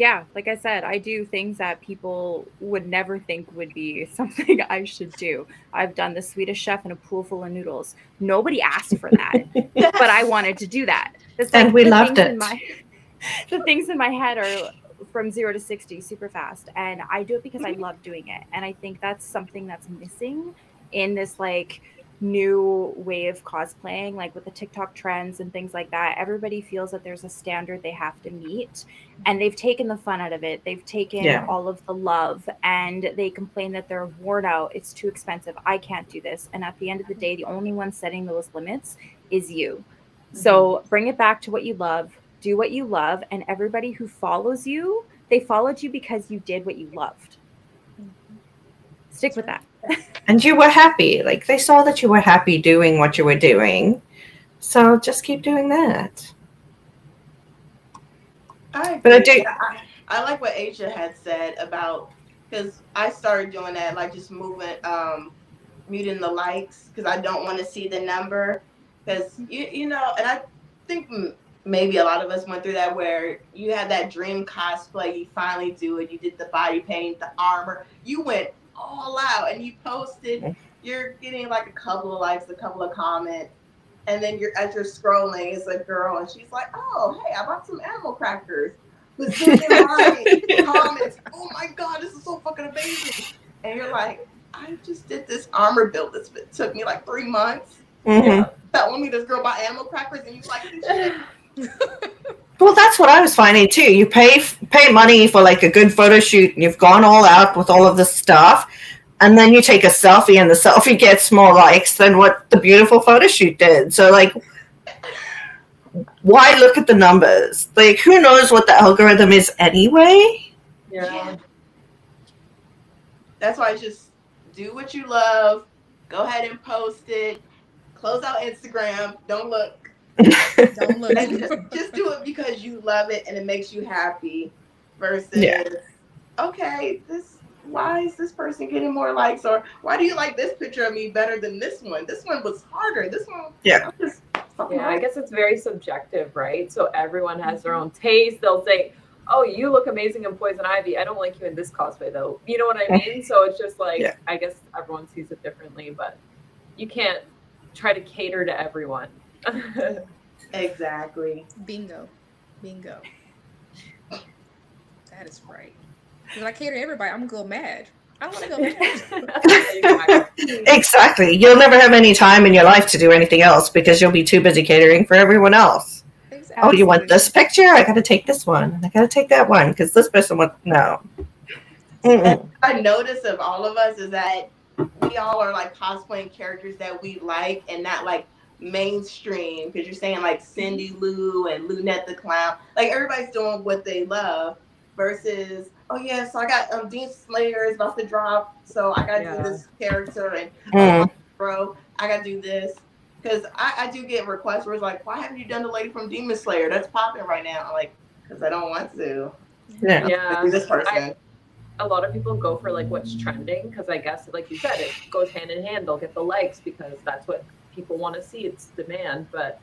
yeah, like I said, I do things that people would never think would be [laughs] something I should do. I've done the Swedish chef in a pool full of noodles. Nobody asked for that, [laughs] but I wanted to do that. Like and we loved it. My, [laughs] the things in my head are from zero to 60 super fast. And I do it because I love doing it. And I think that's something that's missing in this like new way of cosplaying, like with the TikTok trends and things like that, everybody feels that there's a standard they have to meet. And they've taken the fun out of it. They've taken yeah. all of the love and they complain that they're worn out. It's too expensive. I can't do this. And at the end of the day, the only one setting those limits is you. Mm-hmm. So bring it back to what you love, do what you love. And everybody who follows you, they followed you because you did what you loved. Mm-hmm. Stick with that [laughs] and you were happy. Like they saw that you were happy doing what you were doing. So just keep doing that. I but I do. I, I, like what Asia had said about because I started doing that, like just moving, um, muting the likes because I don't want to see the number. Because you you know, and I think maybe a lot of us went through that where you had that dream cosplay, you finally do it, you did the body paint, the armor, you went all out and you posted you're getting like a couple of likes a couple of comments and then you're as you're scrolling it's a girl and she's like oh hey i bought some animal crackers. With [laughs] comments oh my god this is so fucking amazing. And you're like i just did this armor build this took me like three months. Mm-hmm. yeah, telling me this girl bought animal crackers and you like this shit Well, that's what I was finding too. You pay pay money for like a good photo shoot, and you've gone all out with all of the stuff, and then you take a selfie, and the [laughs] selfie gets more likes than what the beautiful photo shoot did. So, like, why look at the numbers? Like, who knows what the algorithm is anyway? Yeah. That's why just do what you love. Go ahead and post it. Close out Instagram. Don't look don't look. just, just, do it because you love it and it makes you happy. Versus, yeah. okay, this why is this person getting more likes or why do you like this picture of me better than this one? This one was harder. This one, yeah. Just, yeah, I guess it's very subjective, right? So everyone has their own taste. They'll say, "Oh, you look amazing in Poison Ivy. I don't like you in this cosplay, though." You know what I mean? So it's just like yeah. I guess everyone sees it differently, but you can't try to cater to everyone. [laughs] Exactly. Bingo. Bingo. That is right. Because I cater to everybody, I'm gonna go mad. I don't want to go mad. [laughs] exactly. You'll never have any time in your life to do anything else because you'll be too busy catering for everyone else. Exactly. Oh, you want this picture? I got to take this one. I got to take that one because this person wants no. I notice of all of us is that we all are like cosplaying characters that we like and not like mainstream because you're saying like Cindy Lou and Lunette the Clown. Like everybody's doing what they love versus oh yeah, so I got um Demon Slayer is about to drop, so I gotta yeah. do this character and mm. oh, bro, I gotta do this. Because I, I do get requests where it's like, why haven't you done the lady from Demon Slayer? That's popping right now. I'm like, because I don't want to. Yeah. yeah. This person. I, a lot of people go for like what's trending because I guess, like you said, it goes hand in hand. They'll get the likes because that's what people want to see. It's demand, but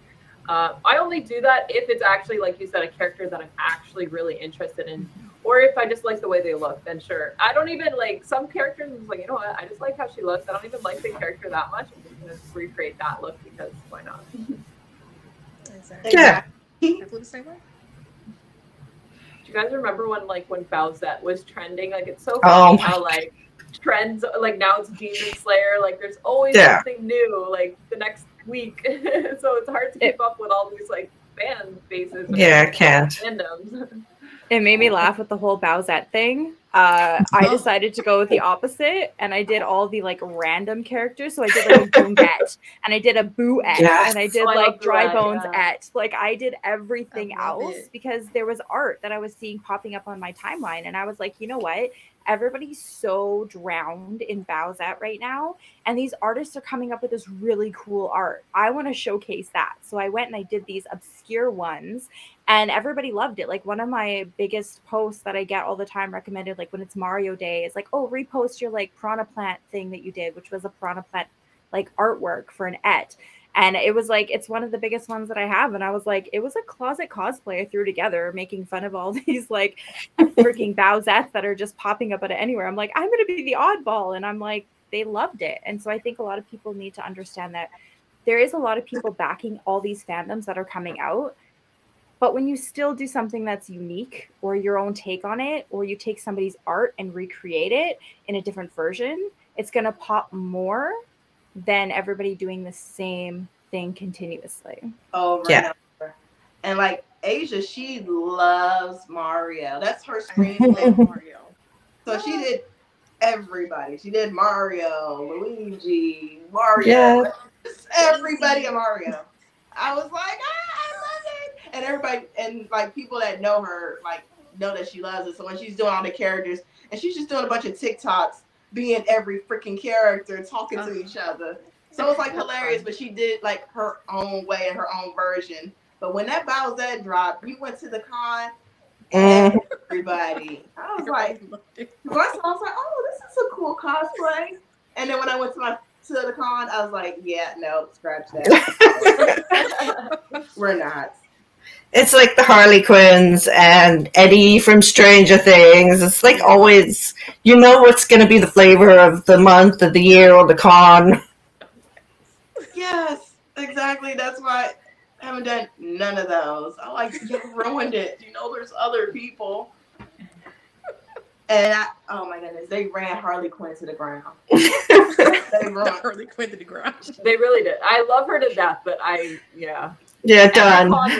uh, I only do that if it's actually, like you said, a character that I'm actually really interested in, or if I just like the way they look. Then sure. I don't even like some characters. Like you know what? I just like how she looks. I don't even like the character that much. I'm just gonna recreate that look because why not? exactly. Yeah. I feel the same way. Do you guys remember when like when Bowsette was trending? Like it's so funny oh how like trends like now it's Demon Slayer. Like there's always yeah. something new. Like the next week, [laughs] so it's hard to keep it, up with all these like fan bases. Yeah, I can't. Fandoms. [laughs] It made me laugh with the whole Bowsette thing. Uh, I decided to go with the opposite, and I did all the like random characters. So I did like a [laughs] Boomette, and I did a Boo-ette, yes. and I did oh, like Dry Bones et. Like I did everything else it. because there was art that I was seeing popping up on my timeline, and I was like, you know what? Everybody's so drowned in Bowsette right now. And these artists are coming up with this really cool art. I want to showcase that. So I went and I did these obscure ones and everybody loved it. Like one of my biggest posts that I get all the time recommended, like when it's Mario Day, is like, oh, repost your like Piranha Plant thing that you did, which was a Piranha Plant like artwork for an et and it was like it's one of the biggest ones that I have. And I was like, it was a closet cosplay I threw together, making fun of all [laughs] these like freaking Bowsettes that are just popping up out of anywhere. I'm like, I'm gonna be the oddball, and I'm like, they loved it. And so I think a lot of people need to understand that there is a lot of people backing all these fandoms that are coming out. But when you still do something that's unique or your own take on it, or you take somebody's art and recreate it in a different version, it's going to pop more than everybody doing the same thing continuously. Oh, right. Yeah. And like Asia, she loves Mario. That's her screen [laughs] Mario. So she did everybody. She did Mario, Luigi, Mario, yeah. everybody a Mario. I was like, ah, I love it. And everybody and like people that know her like know that she loves it. So when she's doing all the characters and she's just doing a bunch of TikToks being every freaking character talking to uh-huh. each other. So it's like hilarious, but she did like her own way and her own version. But when that Bowsette dropped, we went to the con and everybody. I was like, first I was like, oh, this is a cool cosplay. And then when I went to my to the con, I was like, yeah, no, scratch that. [laughs] [laughs] We're not. It's like the Harley Quinns and Eddie from Stranger Things. It's like always, you know what's going to be the flavor of the month, of the year, or the con. Yes, exactly. That's why I haven't done none of those. I like you ruined it. You know, there's other people. And I, oh my goodness, they ran Harley Quinn to the ground. [laughs] they ran Harley Quinn to the ground. They really did. I love her to death, but I, yeah. Yeah, done. Like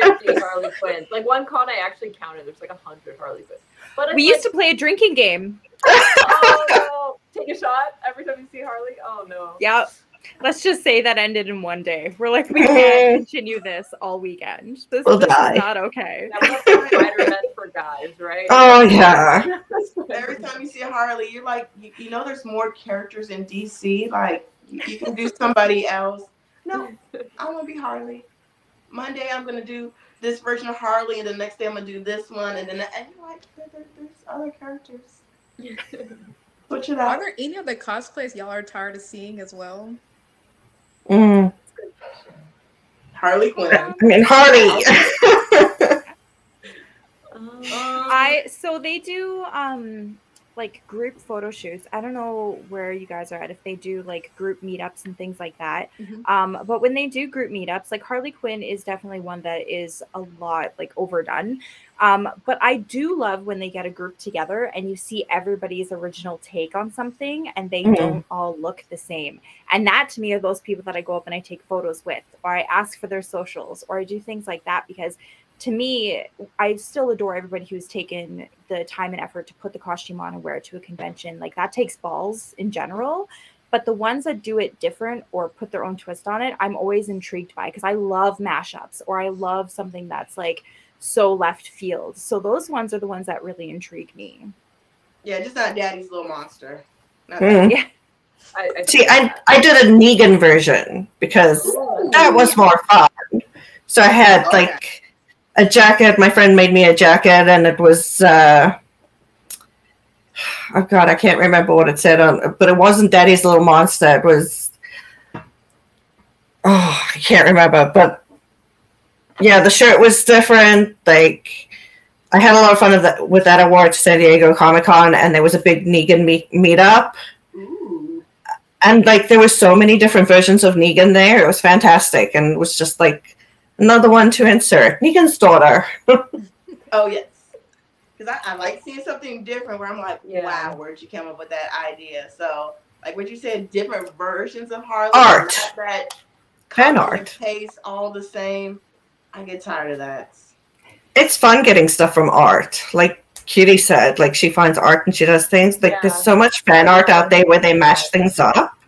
50 [laughs] Harley Quinns. Like one con, I actually counted. There's like a hundred Harley Quinns. But we like, used to play a drinking game. oh no! Take a shot every time you see Harley. Oh no. Yep. Let's just say that ended in one day. We're like, we [laughs] can't continue this all weekend. This, we'll this is not okay. Spider-Man for guys, right? Oh yeah. Every time you see Harley, you're like, you, you know, there's more characters in DC. Like, you, you can do somebody else. No, I want to be Harley. Monday I'm gonna do this version of Harley, and the next day I'm gonna do this one, and then and you're like, there, there's other characters. [laughs] Switch it Are there any other cosplays y'all are tired of seeing as well? Mm. Harley Quinn. I mean Harley. [laughs] [laughs] um, I so they do um like group photo shoots. I don't know where you guys are at if they do like group meetups and things like that. Mm-hmm. Um, but when they do group meetups, like Harley Quinn is definitely one that is a lot like overdone. Um, but I do love when they get a group together and you see everybody's original take on something and they mm-hmm. don't all look the same. And that to me are those people that I go up and I take photos with, or I ask for their socials, or I do things like that because to me, I still adore everybody who's taken the time and effort to put the costume on and wear it to a convention. Like that takes balls in general. But the ones that do it different or put their own twist on it, I'm always intrigued by because I love mashups or I love something that's like so left field. So those ones are the ones that really intrigue me. Yeah, just not Daddy's Little Monster. Mm. Yeah. I, I See, I, I did a Negan version because Ooh. that was more fun. So I had okay. like a jacket. My friend made me a jacket, and it was uh, oh god, I can't remember what it said on, but it wasn't Daddy's Little Monster. It was oh, I can't remember, but yeah, the shirt was different. Like I had a lot of fun of that with that award San Diego Comic Con, and there was a big Negan meet meetup. And like there were so many different versions of Negan there. It was fantastic, and it was just like another one to insert. Negan's daughter. [laughs] oh yes, because I, I, like seeing something different where I'm like, yeah. wow, where'd you come up with that idea? So like what you said, different versions of Harley. Art. That fan art. Taste all the same. I get tired of that. It's fun getting stuff from art. Like Cutie said, like she finds art and she does things. Like yeah. there's so much fan art out there where they mash things up.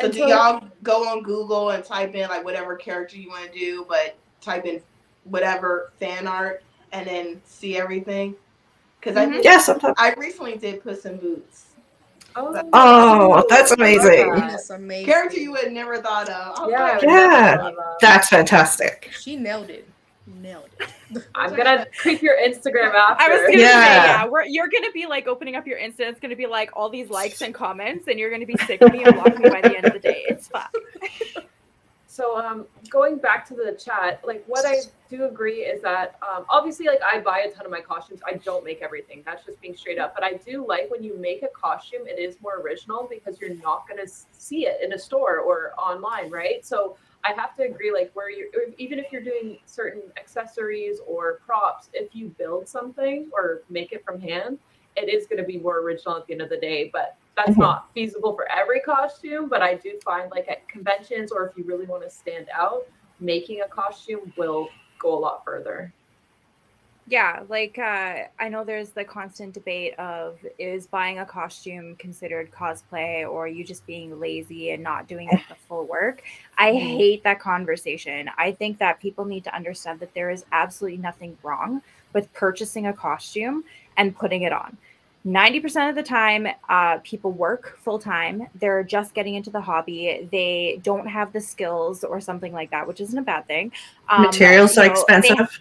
So do y'all go on Google and type in like whatever character you want to do, but type in whatever fan art and then see everything? Because mm-hmm. I yeah, sometimes I recently did Puss in Boots. Oh, oh that's amazing. That's amazing. Character you would never thought of. Yeah, yeah, that's fantastic. She nailed it. Nailed it. I'm gonna creep your Instagram after. I was gonna yeah. say, yeah, we're, you're gonna be like opening up your Insta. It's gonna be like all these likes and comments, and you're gonna be sick of me and block me by the end of the day. It's fun. [laughs] So um, going back to the chat, like what I do agree is that um, obviously, like I buy a ton of my costumes. I don't make everything. That's just being straight up. But I do like when you make a costume, it is more original because you're not going to see it in a store or online, right? So I have to agree, like where you even if you're doing certain accessories or props, if you build something or make it from hand, it is going to be more original at the end of the day. But that's mm-hmm. not feasible for every costume, but I do find like at conventions or if you really want to stand out, making a costume will go a lot further. Yeah, like uh, I know there's the constant debate of is buying a costume considered cosplay or you just being lazy and not doing the full work. I mm-hmm. hate that conversation. I think that people need to understand that there is absolutely nothing wrong with purchasing a costume and putting it on 90% of the time, uh, people work full time. They're just getting into the hobby. They don't have the skills or something like that, which isn't a bad thing. Um, Materials are know, expensive.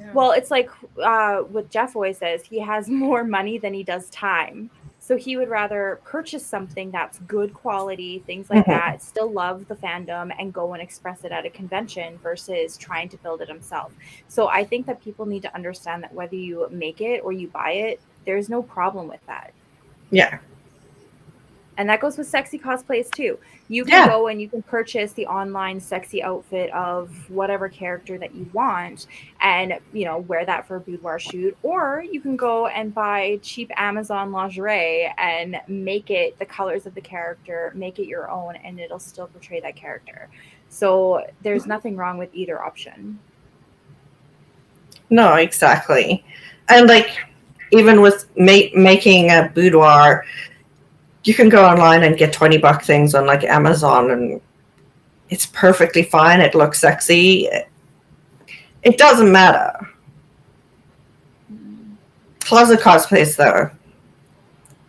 They, yeah. Well, it's like uh, what Jeff always says he has [laughs] more money than he does time. So he would rather purchase something that's good quality, things like mm-hmm. that, still love the fandom and go and express it at a convention versus trying to build it himself. So I think that people need to understand that whether you make it or you buy it, there's no problem with that. Yeah. And that goes with sexy cosplays too. You can yeah. go and you can purchase the online sexy outfit of whatever character that you want and, you know, wear that for a boudoir shoot. Or you can go and buy cheap Amazon lingerie and make it the colors of the character, make it your own, and it'll still portray that character. So there's nothing wrong with either option. No, exactly. And like even with ma- making a boudoir, you can go online and get 20 buck things on like Amazon and it's perfectly fine. It looks sexy. It, doesn't matter. Closet cosplays, though.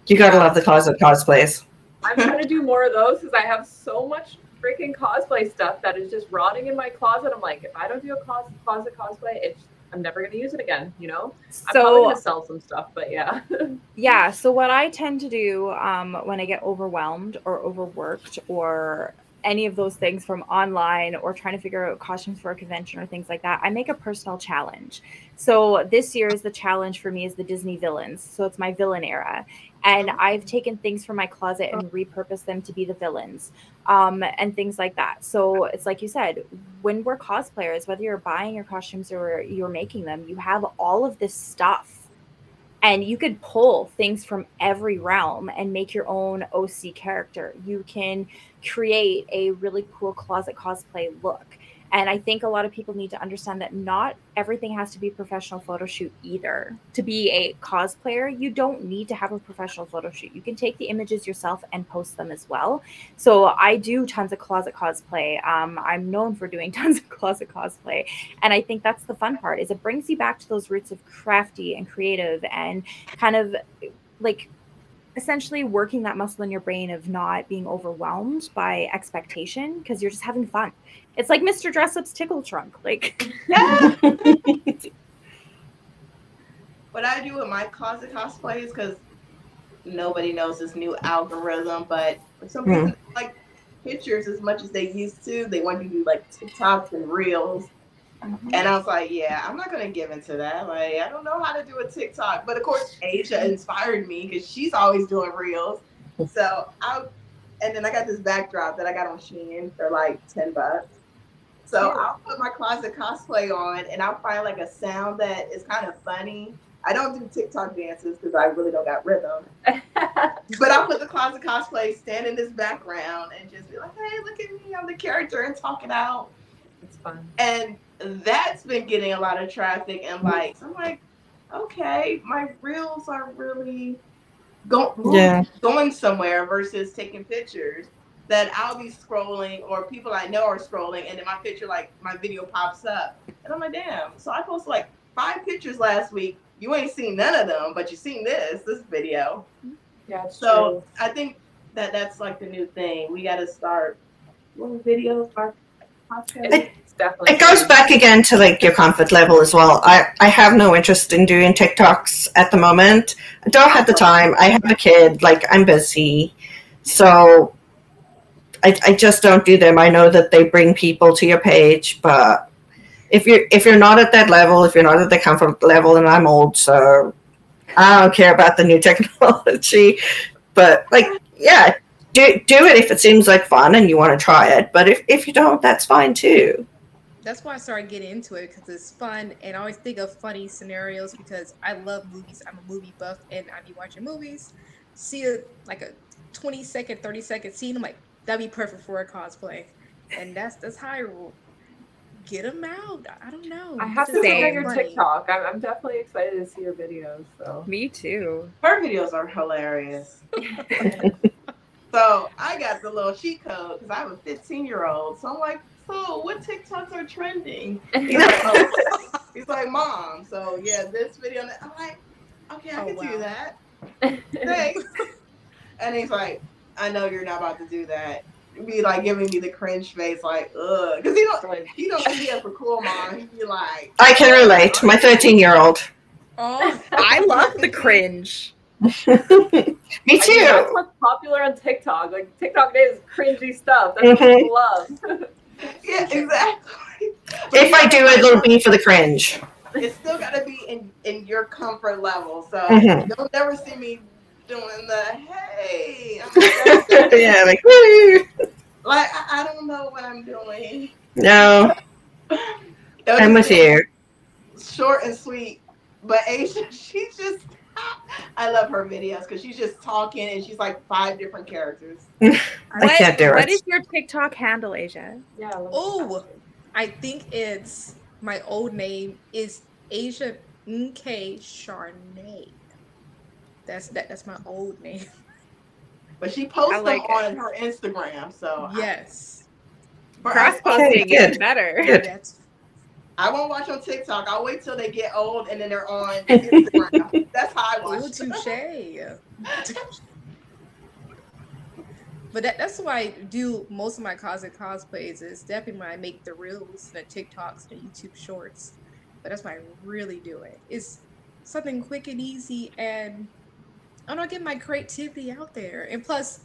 You gotta love the closet cosplays. I'm gonna do more of those because I have so much freaking cosplay stuff that is just rotting in my closet. I'm like, if I don't do a closet, closet cosplay, it's I'm never going to use it again, you know? So, I'm probably going to sell some stuff, but yeah. [laughs] yeah. So, what I tend to do um, when I get overwhelmed or overworked or any of those things from online or trying to figure out costumes for a convention or things like that, I make a personal challenge. So this year is the challenge for me is the Disney villains. So it's my villain era. And I've taken things from my closet and repurposed them to be the villains um, and things like that. So it's like you said, when we're cosplayers, whether you're buying your costumes or you're making them, you have all of this stuff and you could pull things from every realm and make your own OC character. You can create a really cool closet cosplay look. And I think a lot of people need to understand that not everything has to be professional photo shoot either. To be a cosplayer, you don't need to have a professional photo shoot. You can take the images yourself and post them as well. So I do tons of closet cosplay. Um, I'm known for doing [laughs] tons of closet cosplay, and I think that's the fun part. Is it brings you back to those roots of crafty and creative and kind of like essentially working that muscle in your brain of not being overwhelmed by expectation because you're just having fun. It's like Mr. Dressup's tickle trunk. Like yeah. [laughs] [laughs] what I do with my closet cosplays because nobody knows this new algorithm, but some people mm. like pictures as much as they used to. They want to do like TikToks and reels. Mm-hmm. And I was like, yeah, I'm not gonna give into that. Like, I don't know how to do a TikTok, but of course, Asia inspired me because she's always doing reels. So I, and then I got this backdrop that I got on Shein for like ten bucks. So yeah. I'll put my closet cosplay on, and I'll find like a sound that is kind of funny. I don't do TikTok dances because I really don't got rhythm. [laughs] but I'll put the closet cosplay, stand in this background, and just be like, "Hey, look at me! I'm the character," and talk it out. It's fun. And that's been getting a lot of traffic and mm-hmm. likes. I'm like, okay, my reels are really go- yeah. going somewhere versus taking pictures that I'll be scrolling or people I know are scrolling and then my picture like my video pops up and I'm like damn so I posted like five pictures last week you ain't seen none of them but you seen this this video yeah so true. I think that that's like the new thing we got to start little videos our definitely. It goes back again to like your comfort level as well. I, I have no interest in doing TikToks at the moment. I don't have the time. I have a kid. Like I'm busy, so I, I just don't do them. I know that they bring people to your page, but if you're if you're not at that level, if you're not at the comfort level, and I'm old, so I don't care about the new [laughs] technology. But like, yeah, do do it if it seems like fun and you want to try it. But if if you don't, that's fine too that's why I started getting into it because it's fun and I always think of funny scenarios because I love movies. I'm a movie buff and I be watching movies. See a like a 20 second, 30 second scene, I'm like, that'd be perfect for a cosplay. And that's that's how I get them out. I don't know. I have to say your TikTok. I'm, I'm definitely excited to see your videos. So me too. Her videos are hilarious. [laughs] so I got the little cheat code because I have a 15 year old. So I'm like, so what TikToks are trending? [laughs] He's like, oh. he's like, mom. So yeah, this video. I'm like, okay, I oh, can wow. do that. [laughs] Thanks. and he's like, I know you're not about to do that. Be like giving me the cringe face, like, ugh, because he don't, he don't see us for cool, mom. He be like, I can relate. My 13 year old. Oh, I love the cringe. [laughs] Me too. I mean, that's what's popular on TikTok. Like TikTok is cringy stuff. That's mm-hmm. what people love [laughs] yeah, exactly. if I do it, it'll be for the cringe. It's still got to be in, in your comfort level. So mm-hmm. you'll never see me doing the hey. [laughs] yeah, like like I, I, don't know what I'm doing. No, [laughs] I'm with you. Short and sweet, but Asia, she just I love her videos because she's just talking and she's like five different characters. [laughs] I what, can't do it. What is your TikTok handle, Asia? Yeah. Oh, I think it's my old name is Asia Nk Charnay. That's that. That's my old name. [laughs] But she posts like them on her Instagram, so yes. Cross posting is better. Good. I won't watch on TikTok. I'll wait till they get old and then they're on [laughs] Instagram. That's how I watch. Ooh, touche. but that, that's why I do most of my cosmic cosplays is definitely when I make the reels, the TikToks, the YouTube shorts. But that's why I really do it. It's something quick and easy and I don't get my creativity out there. And plus,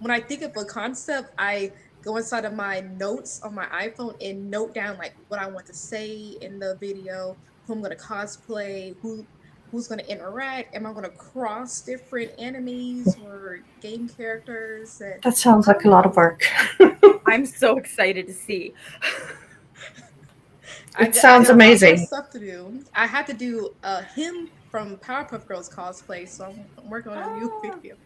when I think of a concept, I go inside of my notes on my iPhone and note down like what I want to say in the video, who I'm gonna cosplay, who who's gonna interact, am I gonna cross different enemies or game characters? And- that sounds like a lot of work. [laughs] I'm so excited to see. it I, sounds I amazing. Stuff to do. I had to do uh, him from Powerpuff Girls cosplay, so I'm working on a new oh. video.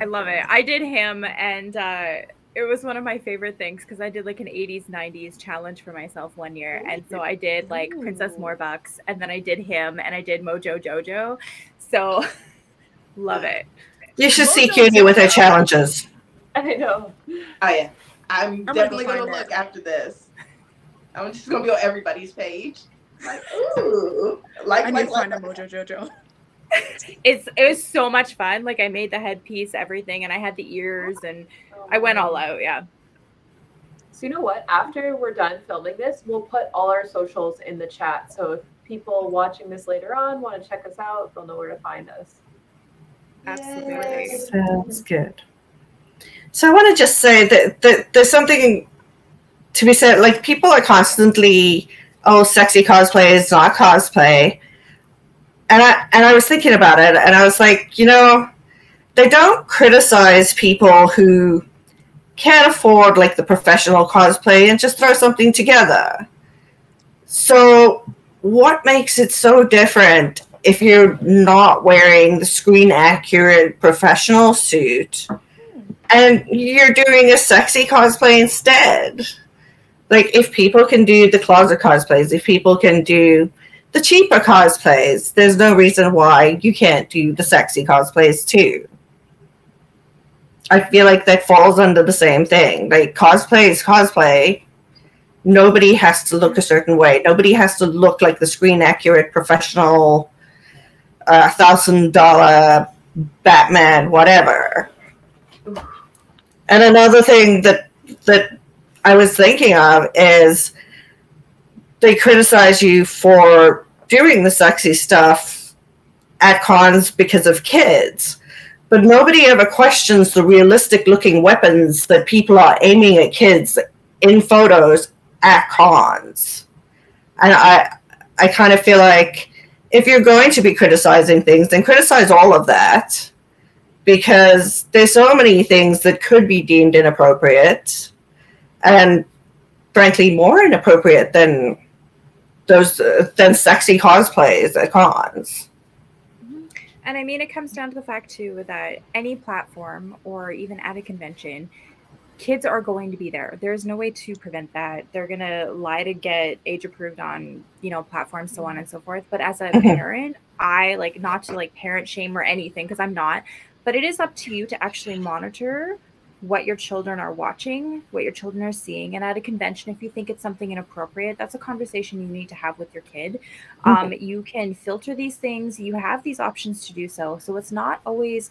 I love it. I did him, and uh, it was one of my favorite things because I did like an 80s, 90s challenge for myself one year. Oh, and so I did like Ooh. Princess Morbucks, and then I did him, and I did Mojo Jojo. So [laughs] love it. You should Mojo see CUNY with her challenges. I know. Oh, yeah. I'm, I'm definitely going to look after this. I'm just going to be on everybody's page. Like, ooh. Like, I need to find a Mojo Jojo. [laughs] it's it was so much fun. Like I made the headpiece, everything, and I had the ears, and I went all out. Yeah. So you know what? After we're done filming this, we'll put all our socials in the chat. So if people watching this later on want to check us out, they'll know where to find us. Absolutely. Sounds good. So I want to just say that, that there's something to be said. Like people are constantly, oh, sexy cosplay is not cosplay and I and I was thinking about it, and I was like, you know, they don't criticize people who can't afford like the professional cosplay and just throw something together. So, what makes it so different if you're not wearing the screen accurate professional suit and you're doing a sexy cosplay instead? Like, if people can do the closet cosplays, if people can do the cheaper cosplays, there's no reason why you can't do the sexy cosplays too. I feel like that falls under the same thing. Like cosplay is cosplay. Nobody has to look a certain way. Nobody has to look like the screen accurate professional uh, thousand dollar Batman, whatever. And another thing that that I was thinking of is they criticize you for doing the sexy stuff at cons because of kids. But nobody ever questions the realistic looking weapons that people are aiming at kids in photos at cons. And I I kind of feel like if you're going to be criticizing things, then criticize all of that. Because there's so many things that could be deemed inappropriate and frankly more inappropriate than those uh, then sexy cosplays at cons. And I mean, it comes down to the fact too that any platform or even at a convention, kids are going to be there. There's no way to prevent that. They're gonna lie to get age approved on, you know, platforms, so on and so forth. But as a mm-hmm. parent, I like not to like parent shame or anything because I'm not. But it is up to you to actually monitor what your children are watching, what your children are seeing. And at a convention, if you think it's something inappropriate, that's a conversation you need to have with your kid. Mm-hmm. Um, you can filter these things, you have these options to do so. So it's not always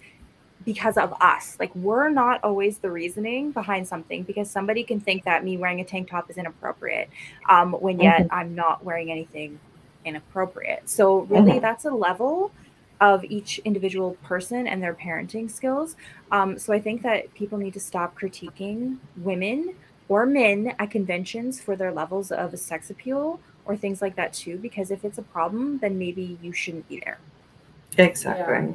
because of us. Like we're not always the reasoning behind something because somebody can think that me wearing a tank top is inappropriate um, when yet mm-hmm. I'm not wearing anything inappropriate. So really mm-hmm. that's a level of each individual person and their parenting skills. Um, so I think that people need to stop critiquing women or men at conventions for their levels of sex appeal or things like that too, because if it's a problem, then maybe you shouldn't be there. Exactly. Yeah.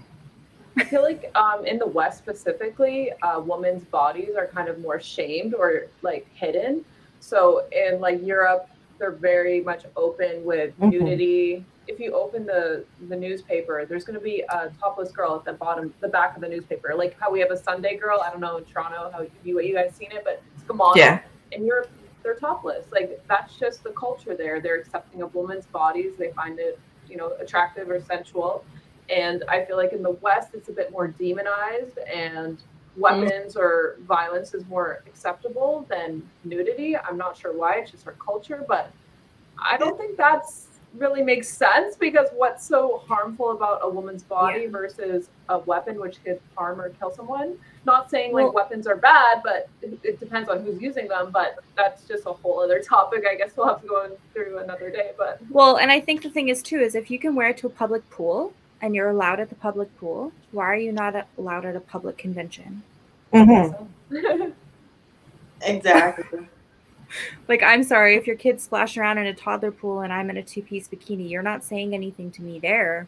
I feel like um, in the West specifically, uh, women's bodies are kind of more shamed or like hidden. So in like Europe, they're very much open with mm-hmm. nudity if you open the the newspaper, there's going to be a topless girl at the bottom, the back of the newspaper, like how we have a Sunday girl. I don't know in Toronto how you you guys seen it, but it's Gamal. Yeah. In Europe, they're topless. Like that's just the culture there. They're accepting of women's bodies. They find it, you know, attractive or sensual. And I feel like in the West, it's a bit more demonized and Mm-hmm. weapons or violence is more acceptable than nudity. I'm not sure why. It's just our culture, but I don't think that's really makes sense because what's so harmful about a woman's body Yeah. versus a weapon which could harm or kill someone? Not saying like Well- weapons are bad, but it, it depends on who's using them. But that's just a whole other [laughs] topic. I guess we'll have to go through another day. But Well, and I think the thing is too is if you can wear it to a public pool and you're allowed at the public pool, why are you not allowed at a public convention? Mhm. [laughs] Exactly. Like, I'm sorry if your kid's splash around in a toddler pool and I'm in a two piece bikini, you're not saying anything to me there.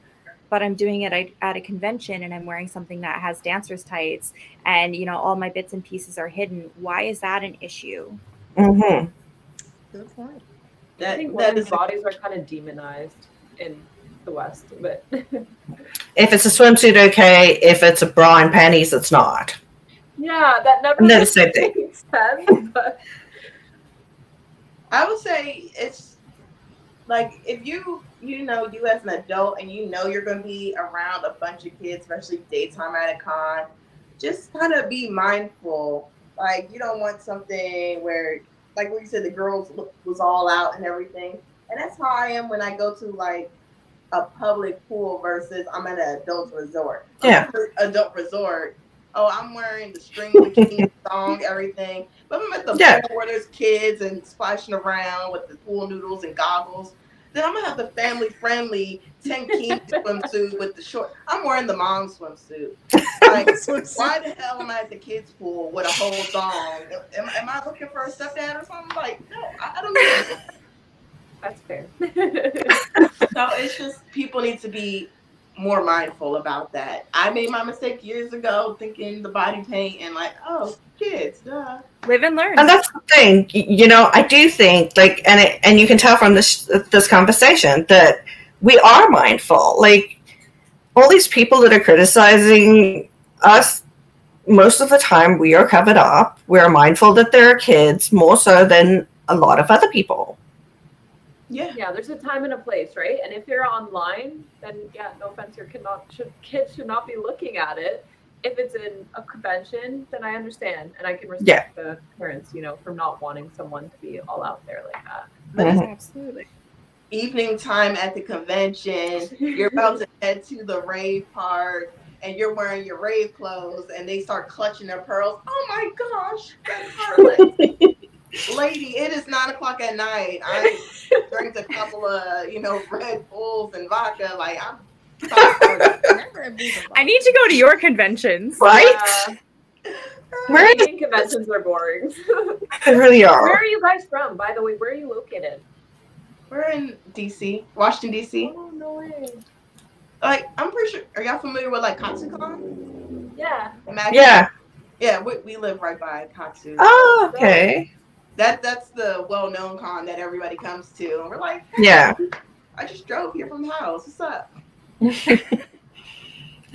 But I'm doing it at- at a convention and I'm wearing something that has dancer's tights and, you know, all my bits and pieces are hidden. Why is that an issue? Mhm. Good point. I That, think that women's is bodies are kind of demonized in the West, but [laughs] If it's a swimsuit, okay. If it's a bra and panties, it's not. yeah, that never No, the makes same thing. sense. But I would say it's like if you you know you as an adult and you know you're going to be around a bunch of kids, especially daytime at a con, just kind of be mindful. Like you don't want something where, like what you said, the girls was all out and everything, and that's how I am when I go to like a public pool versus I'm at an adult resort. Yeah. adult resort. Oh, I'm wearing the string bikini thong, [laughs] everything. But I'm at the Yeah. pool where there's kids and splashing around with the pool noodles and goggles. Then I'm gonna have the family friendly tankini [laughs] swimsuit with the short. I'm wearing the mom swimsuit. [laughs] Like, why the hell am I at the kids pool with a whole thong? Am, am I looking for a stepdad or something? Like, no, I, I don't know. That's fair. [laughs] So it's just people need to be more mindful about that. I made my mistake years ago thinking the body paint and like, oh, kids, duh. Live and learn. And that's the thing, you know. I do think, like, and it, and you can tell from this this conversation that we are mindful. Like, all these people that are criticizing us, most of the time we are covered up. We're mindful that there are kids more so than a lot of other people. Yeah. yeah, there's a time and a place, right? And if you're online, then yeah, no offense, your kid not should kids should not be looking at it. If it's in a convention, then I understand and I can respect the parents, you know, from not wanting someone to be all out there like that. Mhm. Absolutely. Evening time at the convention, you're about to head to the rave part. And you're wearing your rave clothes, and they start clutching their pearls. Oh my gosh, Red [laughs] Harlot. Lady, it is nine o'clock at night. I [laughs] drank a couple of, you know, Red Bulls and vodka. Like I'm. Never a booze and I need to go to your conventions. Right? Yeah, Where Canadian conventions are boring. they really are. where are. are you guys from, by the way? Where are you located? We're in DC, Washington DC. Oh no way. Like I'm pretty sure. Are y'all familiar with like Katsucon? Yeah. Imagine- Yeah. Yeah, we, we live right by Katsu. Oh, okay. That that's the well-known con that everybody comes to, and we're like, hey, Yeah. I just drove here from the house. What's up? It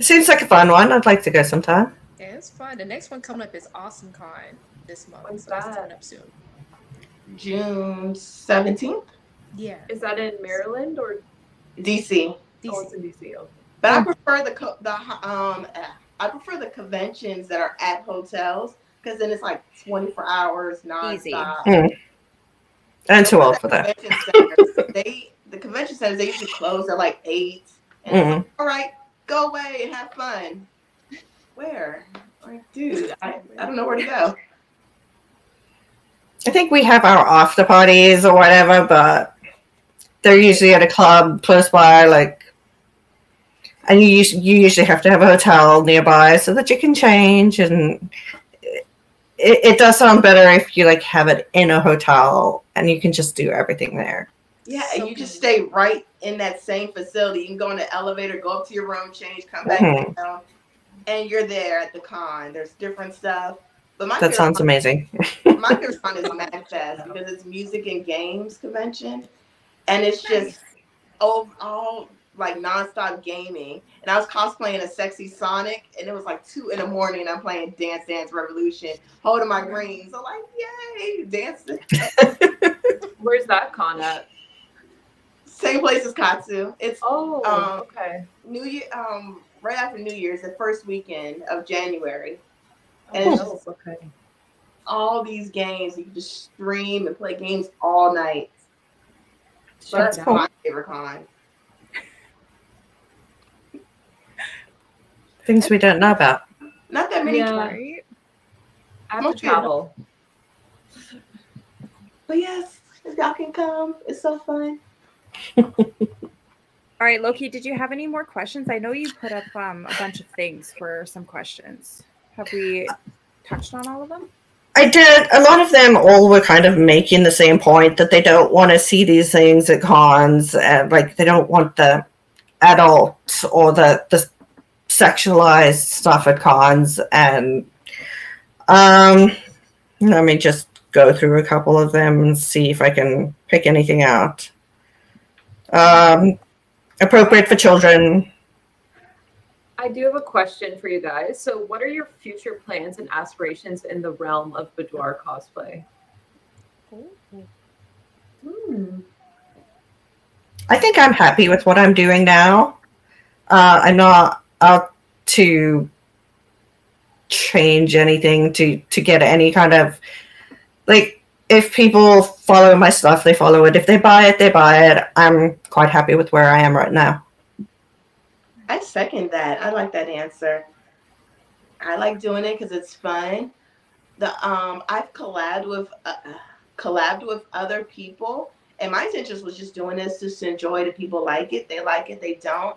[laughs] seems like a fun one. I'd like to go sometime. Yeah, it's fun. The next one coming up is Awesome Con this month. When's so that's coming up soon. June seventeenth, Yeah. Is that in Maryland or DC. oh, it's in DC? Okay. But I prefer the co- the um I prefer the conventions that are at hotels because then it's like 24 hours Easy. nonstop. Mm. I'm too old for that. Centers, they the convention centers they usually close at like eight. And it's Mhm. like, all right, go away and have fun. Where? Like, dude, I, I don't know where to go. I think we have our after parties or whatever, but they're usually at a club close by, like, and you you usually have to have a hotel nearby so that you can change, and it, it does sound better if you like have it in a hotel and you can just do everything there. Yeah, So and you just stay right in that same facility. You can go in the elevator, go up to your room, change, come back Mhm. down, and you're there at the con. There's different stuff. But my That sounds con- amazing. My [laughs] favorite con is MagFest because it's music and games convention, and it's just oh, all like nonstop gaming, and I was cosplaying a sexy Sonic, and it was like two in the morning. I'm playing Dance Dance Revolution, holding my greens. So like, yay, dancing. [laughs] Where's that con at? Same place as Katsu. It's oh um, okay. New Year, um, right after New Year's, the first weekend of January, and oh, just, okay. All these games you can just stream and play games all night. So that's my favorite con. Things we don't know about. Not that many. Yeah. Right? I have to travel. But yes, if y'all can come, it's so fun. [laughs] All right, Loki, did you have any more questions? I know you put up um, a bunch of things for some questions. Have we touched on all of them? I did. A lot of them all were kind of making the same point that they don't want to see these things at cons, and like they don't want the adult or the the sexualized stuff at cons. And um, let me just go through a couple of them and see if I can pick anything out. Um, appropriate for children. I do have a question for you guys. So, what are your future plans and aspirations in the realm of boudoir cosplay? Hmm. I think I'm happy with what I'm doing now. Uh, I'm not out to change anything to to get any kind of like if people follow my stuff, they follow it. If they buy it, they buy it. I'm quite happy with where I am right now. I second that. I like that answer. I like doing it because it's fun. The um, I've collabed with uh, collabed with other people, and my intention was just doing this just to enjoy. The people like it, they like it, they don't.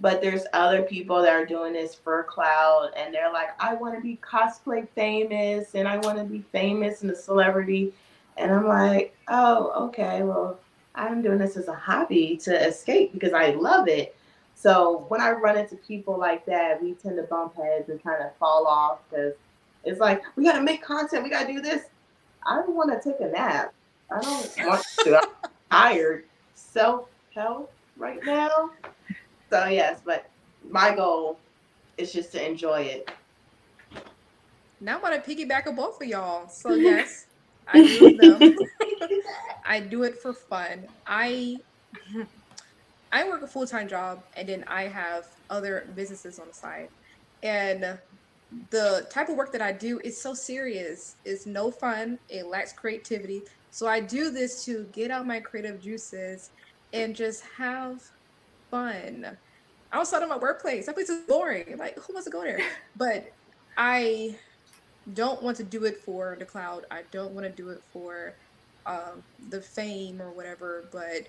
But there's other people that are doing this for cloud and they're like, I want to be cosplay famous and I want to be famous and a celebrity. And I'm like, oh, okay, well, I'm doing this as a hobby to escape because I love it. So when I run into people like that, we tend to bump heads and kind of fall off because it's like, we got to make content, we got to do this. I don't want to take a nap. I don't want to. I'm [laughs] tired. Self help right now. So yes, but my goal is just to enjoy it. Now I want to piggyback on both of y'all. So [laughs] yes, I do them. [laughs] I do it for fun. I [laughs] I work a full time job and then I have other businesses on the side. And the type of work that I do is so serious. It's no fun. It lacks creativity. So I do this to get out my creative juices and just have fun outside of my workplace. That place is boring. Like, who wants to go there? [laughs] But I don't want to do it for the cloud. I don't want to do it for um, the fame or whatever. But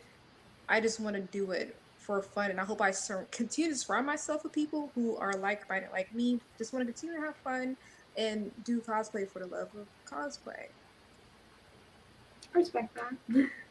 I just want to do it for fun. And I hope I sur- continue to surround myself with people who are like minded like me. Just want to continue to have fun and do cosplay for the love of cosplay. I respect that. [laughs]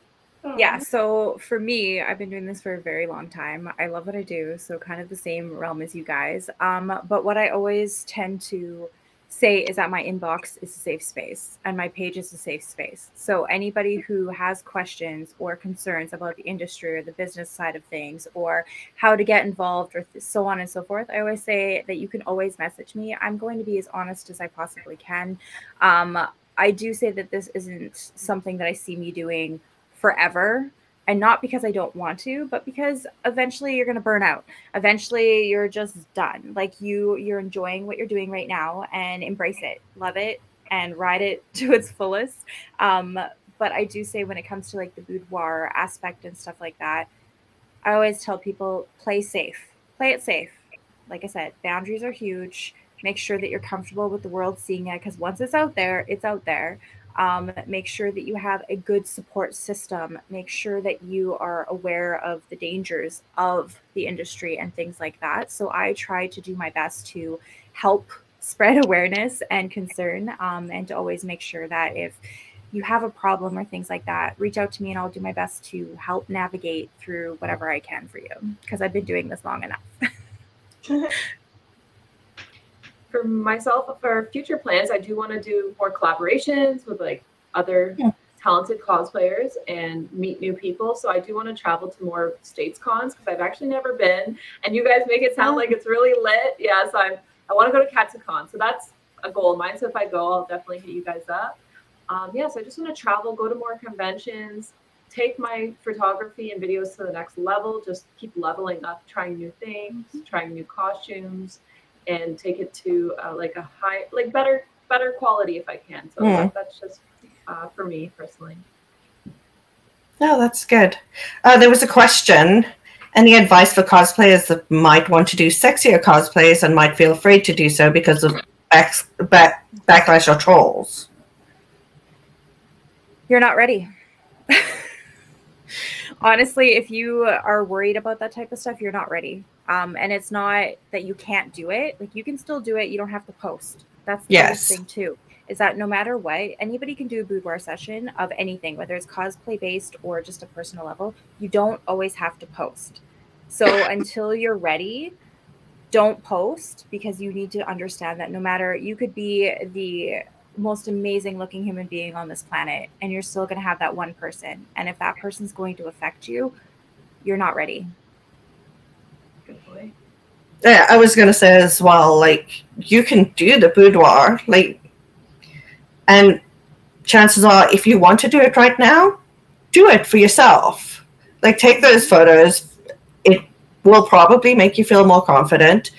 Yeah, so for me, I've been doing this for a very long time. I love what I do, so kind of the same realm as you guys. Um, but what I always tend to say is that my inbox is a safe space and my page is a safe space. So anybody who has questions or concerns about the industry or the business side of things or how to get involved or so on and so forth, I always say that you can always message me. I'm going to be as honest as I possibly can. Um, I do say that this isn't something that I see me doing forever and not because I don't want to, but because eventually you're going to burn out. Eventually you're just done. Like you you're enjoying what you're doing right now and embrace it. Love it and ride it [laughs] to its fullest. Um but I do say when it comes to like the boudoir aspect and stuff like that, I always tell people play safe. Play it safe. Like I said, boundaries are huge. Make sure that you're comfortable with the world seeing it because once it's out there, it's out there. Um, make sure that you have a good support system. Make sure that you are aware of the dangers of the industry and things like that. So I try to do my best to help spread [laughs] awareness and concern um, and to always make sure that if you have a problem or things like that, reach out to me and I'll do my best to help navigate through whatever I can for you because I've been doing this long enough. [laughs] for myself for future plans, I do want to do more collaborations with like other yeah. talented cosplayers and meet new people. So I do want to travel to more states cons because I've actually never been. And you guys make it sound like it's really lit. Yeah, so I'm I want to go to Katsucon. So that's a goal of mine. So if I go, I'll definitely hit you guys up. Um, yeah, so I just want to travel, go to more conventions, take my photography and videos to the next level, just keep leveling up, trying new things, trying new costumes, and take it to uh, like a high, like better, better quality if I can. So mm. that, that's just uh, for me personally. No, that's good. Uh, there was a question. Any advice for cosplayers that might want to do sexier cosplays and might feel afraid to do so because of back, back, backlash or trolls? You're not ready. [laughs] Honestly, if you are worried about that type of stuff, you're not ready. Um, and it's not that you can't do it. Like you can still do it. You don't have to post. That's the yes. thing too is that no matter what, anybody can do a boudoir session of anything, whether it's cosplay based or just a personal level. You don't always have to post. So [laughs] until you're ready, don't post because you need to understand that no matter you could be the most amazing looking human being on this planet and you're still going to have that one person and if that person's going to affect you you're not ready good yeah i was to say as well like you can do the boudoir like and chances are, if you want to do it right now, do it for yourself. Like, take those photos. It will probably make you feel more confident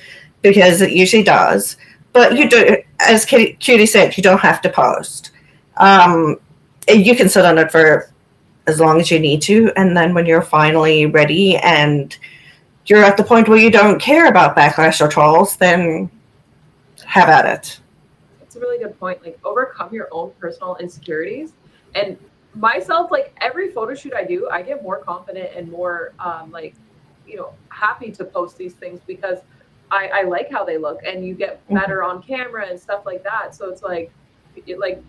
because it usually does. But you do, as Cutie said, you don't have to post. Um, you can sit on it for as long as you need to. And then when you're finally ready and you're at the point where you don't care about backlash or trolls, then have at it It's a really good point. Like overcome your own personal insecurities. And myself, like every photo shoot I do, I get more confident and more um, like, you know, happy to post these things because I, I like how they look and you get mm-hmm. better on camera and stuff like that. So it's like, it, like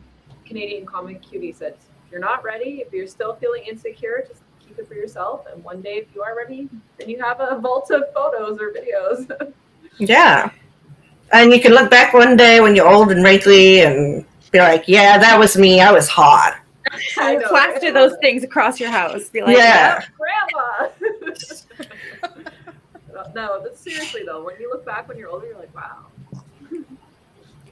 Canadian comic cutie said, if you're not ready, if you're still feeling insecure, just keep it for yourself. And one day, if you are ready, then you have a vault of photos or videos. [laughs] yeah and you can look back one day when you're old and wrinkly and be like, "Yeah, that was me. I was hot." [laughs] I plaster those things across your house. Be like, "Yeah, grandma." [laughs] no, but seriously though, when you look back when you're older, you're like, "Wow."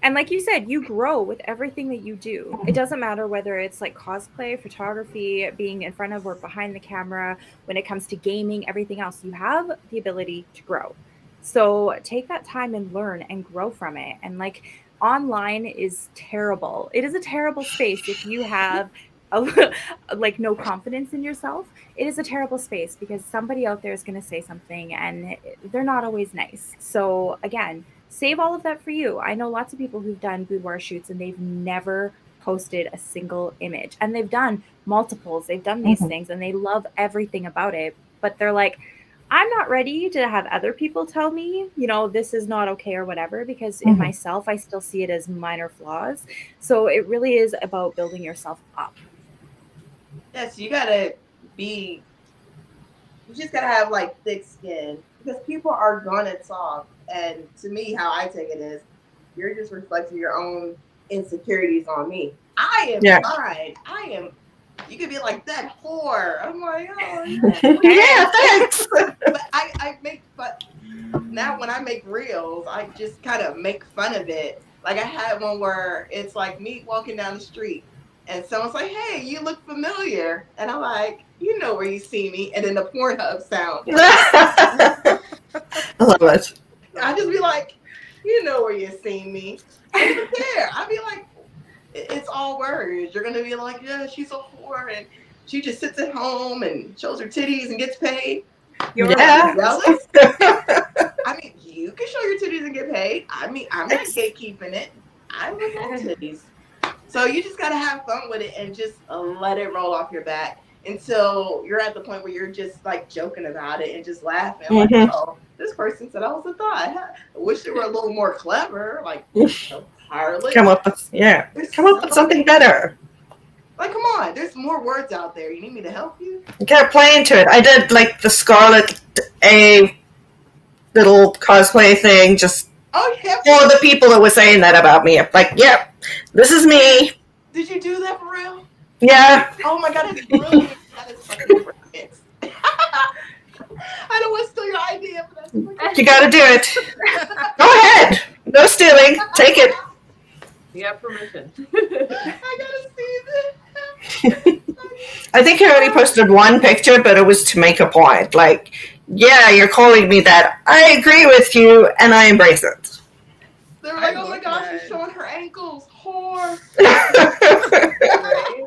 And like you said, you grow with everything that you do. It doesn't matter whether it's like cosplay, photography, being in front of or behind the camera, when it comes to gaming, everything else, you have the ability to grow. So take that time and learn and grow from it. And like online is terrible. It is a terrible space if you have a, [laughs] like no confidence in yourself. It is a terrible space because somebody out there is going to say something and they're not always nice. So again, save all of that for you. I know lots of people who've done boudoir shoots and they've never posted a single image and they've done multiples. They've done these mm-hmm. things and they love everything about it, but they're like I'm not ready to have other people tell me, you know, this is not okay or whatever, because mm-hmm. in myself, I still see it as minor flaws. So it really is about building yourself up. Yes, you gotta be, you just gotta have like thick skin because people are gonna talk. And to me, how I take it is you're just reflecting your own insecurities on me. I am yeah. fine. I am you could be like that whore. I'm like, oh [laughs] yeah, yeah [laughs] thanks. but I, I make fun now when I make reels, I just kind of make fun of it. Like I had one where it's like me walking down the street and someone's like, Hey, you look familiar. And I'm like, you know where you see me, and then the Pornhub sound. [laughs] I love it. I just be like, you know where you see me. I don't care. I'd be like, it's all words. You're gonna be like, yeah, she's a whore, and she just sits at home and shows her titties and gets paid. You're yeah. [laughs] I mean, you can show your titties and get paid. I mean, I'm not gatekeeping it. I at titties. So you just gotta have fun with it and just let it roll off your back until you're at the point where you're just like joking about it and just laughing. Mm-hmm. Oh, this person said I was a thought. I wish they were a little more clever. Like, [laughs] Harley. Come up with yeah. There's come up with something better. Like, come on, there's more words out there. You need me to help you? Can't play into it. I did like the Scarlet A little cosplay thing just oh, yeah. for the people that were saying that about me. Like, yep, this is me. Did you do that for real? Yeah. Oh my god, it's brilliant. that is fucking brilliant. I don't want to steal your idea, but that's You got to do it. Go ahead. No stealing. Take it. You have permission. [laughs] I gotta see this. [laughs] I think I only posted one picture, but it was to make a point. Like, yeah, you're calling me that. I agree with you, and I embrace it. They're I like, oh my gosh, that. she's showing her ankles. Whore. [laughs] Right?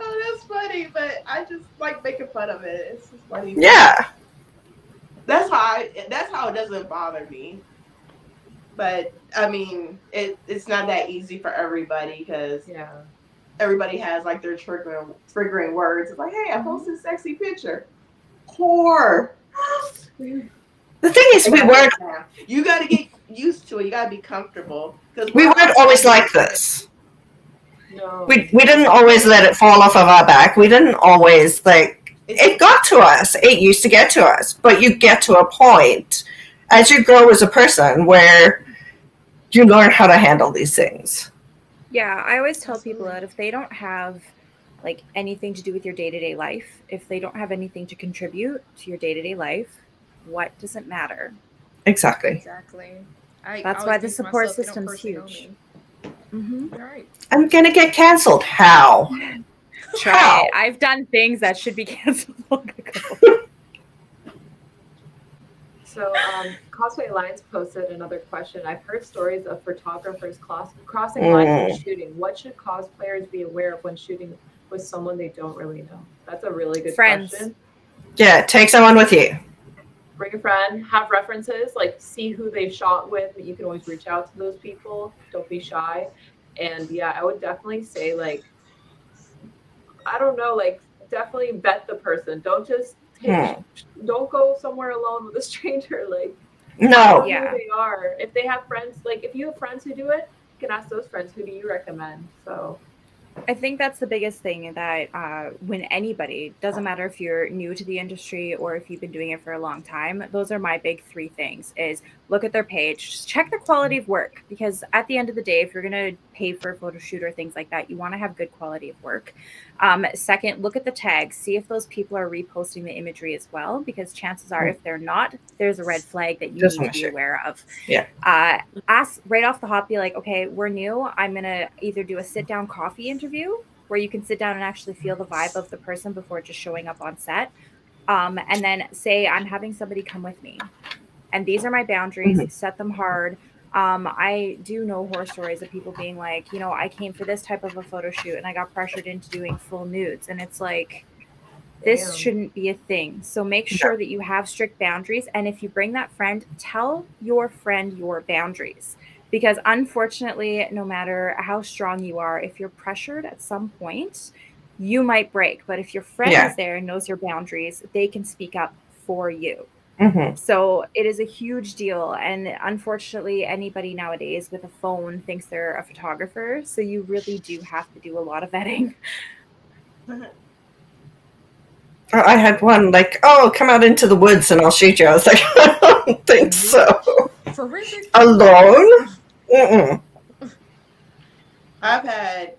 Oh, that's funny, but I just like making fun of it. It's just funny. yeah. That's how I, that's how it doesn't bother me. But I mean, it it's not that easy for everybody because Yeah. everybody has like their triggering triggering words. It's like, hey, I mm-hmm. posted a sexy picture. Whore. The thing is, we weren't You got to get used to it. You got to be comfortable because we weren't always like this. No. We we didn't always let it fall off of our back. We didn't always like it got to us. It used to get to us, but you get to a point as you grow as a person where you learn how to handle these things. Yeah, I always tell people that if they don't have like anything to do with your day-to-day life, if they don't have anything to contribute to your day-to-day life, what does it matter? Exactly. Exactly. I That's always why the support myself, they don't system's personally know huge. Me. Mm-hmm. You're right. I'm gonna get canceled. How? Try How? it. I've done things that should be [laughs] canceled long ago. So, um, Cosplay Alliance posted another question. I've heard stories of photographers cross- crossing lines when Mm. shooting. What should cosplayers be aware of when shooting with someone they don't really know? That's a really good Friends. question. Yeah, take someone with you. Bring a friend, have references, like see who they've shot with. You can always reach out to those people. Don't be shy. And yeah, I would definitely say like, I don't know, like definitely vet the person. Don't just take, hmm. don't go somewhere alone with a [laughs] stranger. Like No. Yeah. they are. If they have friends, like if you have friends who do it, you can ask those friends who do you recommend. So I think that's the biggest thing that uh, when anybody, doesn't matter if you're new to the industry or if you've been doing it for a long time, those are my big three things is look at their page, just check the quality of work because at the end of the day, if you're going to pay for a photo shoot or things like that, you want to have good quality of work. Um, second, look at the tags, see if those people are reposting the imagery as well because chances are if they're not, there's a red flag that you Just need wanna be share. aware of. Yeah. Uh, ask right off the hop, be like, okay, we're new. I'm gonna either do a sit down coffee interview where you can sit down and actually feel the vibe of the person before just showing up on set. Um, and then say, I'm having somebody come with me. And these are my boundaries, Mhm. set them hard. Um, I do know horror stories of people being like, you know, I came for this type of a photo shoot and I got pressured into doing full nudes. And it's like, this Damn. shouldn't be a thing. So make sure that you have strict boundaries. And if you bring that friend, tell your friend your boundaries. Because unfortunately, no matter how strong you are, if you're pressured at some point, you might break. But if your friend Yeah. is there and knows your boundaries, they can speak up for you. Hmm So it is a huge deal. And unfortunately, anybody nowadays with a phone thinks they're a photographer. So you really do have to do a lot of [laughs] vetting. I had one like, oh, come out into the woods and I'll shoot you. I was like, [laughs] I don't think so. For real? Alone? Mm-mm. I've had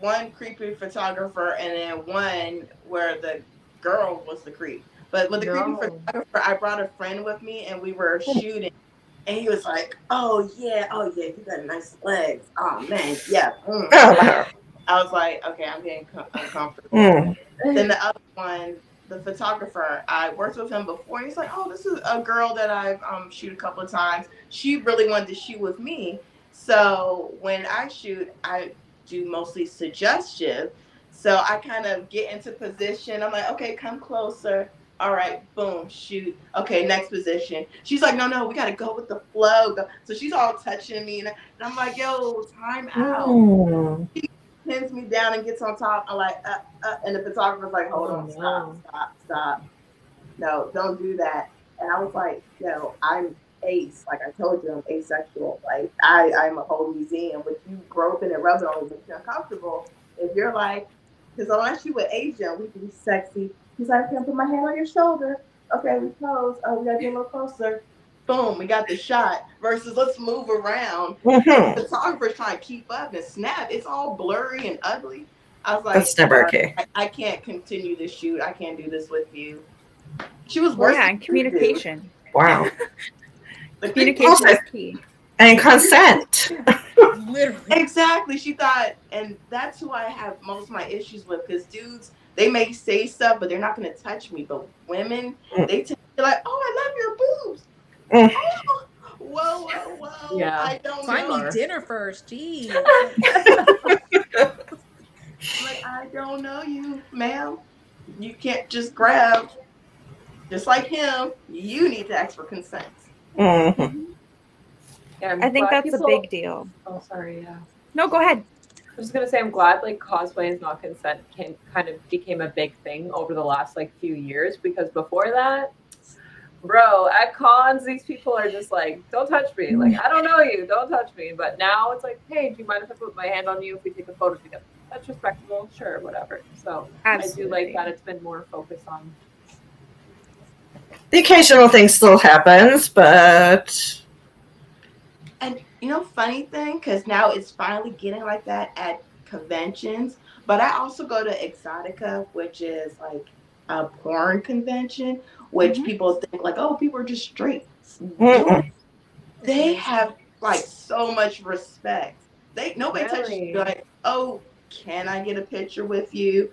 one creepy photographer and then one where the girl was the creep. But with the No. creepy photographer, I brought a friend with me and we were shooting. And he was like, "Oh yeah, oh yeah, you got nice legs. Oh man, yeah." mm." [laughs] Oh. I was like, "Okay, I'm getting co- uncomfortable." Mm. Then the other one, the photographer, I worked with him before. He's like, "Oh, this is a girl that I've um, shoot a couple of times. She really wanted to shoot with me. So when I shoot, I do mostly suggestive. So I kind of get into position. I'm like, okay, come closer. All right, boom, shoot. Okay, next position. She's like, no, no, we gotta go with the flow. Go. So she's all touching me, and, and I'm like, yo, time out Mm. pins me down and gets on top. I'm like, uh, uh, and the photographer's like, hold Oh, on, no. stop, stop, stop. No, don't do that. And I was like, yo, I'm ace. Like I told you, I'm asexual. Like I, I'm a whole museum. But you grow up in it, rub it on, makes you uncomfortable. If you're like, because unless you with Asian, we can be sexy. He's like, I can put my hand on your shoulder. Okay, we close. Oh, we gotta get a little closer. boom, we got the shot. Versus let's move around. [laughs] Mm-hmm. The photographer's trying to keep up and snap. It's all blurry and ugly. I was like, that's never okay. I, I, can't continue this shoot. I can't do this with you. She was worse. Yeah, and communication. Wow. [laughs] communication is key. And consent. Literally. [laughs] Exactly. She thought, and that's who I have most of my issues with because dudes, they may say stuff, but they're not going to touch me. But women, mm. they tend to be like, oh, I love your boobs. Mm. Oh, whoa, whoa, whoa. Yeah. I don't Find know. me dinner first. Jeez. [laughs] like, I don't know you, ma'am. You can't just grab. Just like him, you need to ask for consent. Mm-hmm. Yeah, i think that's people... a big deal. Oh, sorry. Yeah. No, go ahead. I was gonna say I'm glad like cosplay is not consent came, kind of became a big thing over the last like few years because before that, bro, at cons these people are just like, don't touch me. Like I don't know you, don't touch me. But now it's like, hey, do you mind if I put my hand on you if we take a photo together? That's respectable, sure, whatever. So Absolutely. I do like that it's been more focused on. The occasional thing still happens, but and you know, funny thing, because now it's finally getting like that at conventions. But I also go to Exxxotica, which is like a porn convention, which mm-hmm. people think like, oh, people are just straight. Mm-hmm. They have like so much respect. They nobody really? touches you like, oh, can I get a picture with you?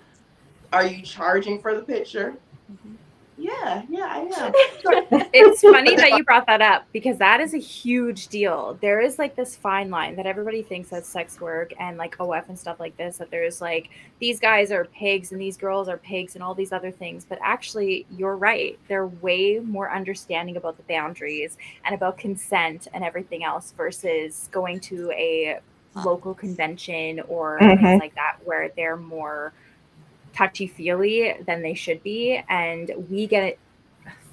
Are you charging for the picture? Mm-hmm. Yeah, yeah, I am. [laughs] it's funny that you brought that up because that is a huge deal. There is like this fine line that everybody thinks that sex work and like OF and stuff like this, that there's like these guys are pigs and these girls are pigs and all these other things. But actually, you're right. They're way more understanding about the boundaries and about consent and everything else versus going to a local convention or mm-hmm. things like that where they're more touchy feely than they should be and we get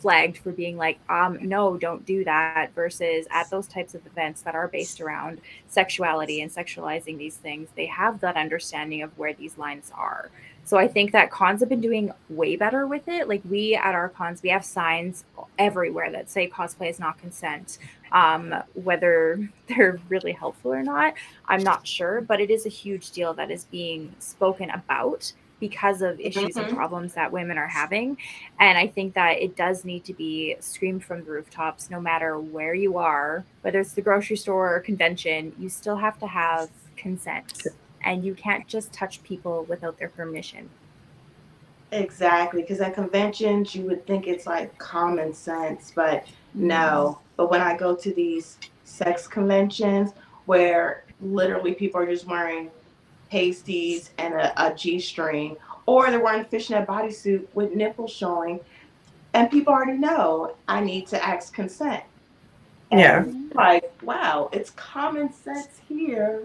flagged for being like um no don't do that versus at those types of events that are based around sexuality and sexualizing these things they have that understanding of where these lines are. So i think that cons have been doing way better with it. Like we at our cons we have signs everywhere that say cosplay is not consent. Um, whether [laughs] they're really helpful or not i'm not sure but it is a huge deal that is being spoken about because of issues mm-hmm. and problems that women are having. And I think that it does need to be screamed from the rooftops, no matter where you are, whether it's the grocery store or convention, you still have to have consent. And you can't just touch people without their permission. Exactly, because at conventions you would think it's like common sense, but no. Mm-hmm. But when I go to these sex conventions where literally people are just wearing pasties and a, a G string, or they're wearing a fishnet bodysuit with nipples showing, and people already know I need to ask consent. And yeah. Like, wow, it's common sense here.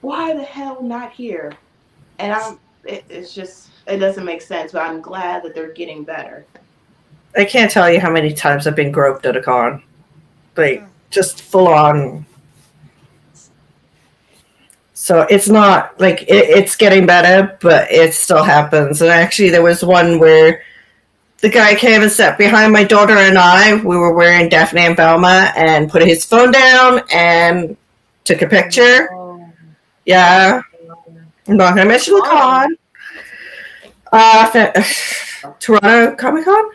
Why the hell not here? And I'm, it, it's just, it doesn't make sense, but I'm glad that they're getting better. I can't tell you how many times I've been groped at a con. Like, just full on so it's not like it, it's getting better, but it still happens. And actually, there was one where the guy came and sat behind my daughter and I. We were wearing Daphne and Velma and put his phone down and took a picture. Oh. Yeah. I'm not going to mention the con. Uh, [sighs] Toronto Comic Con?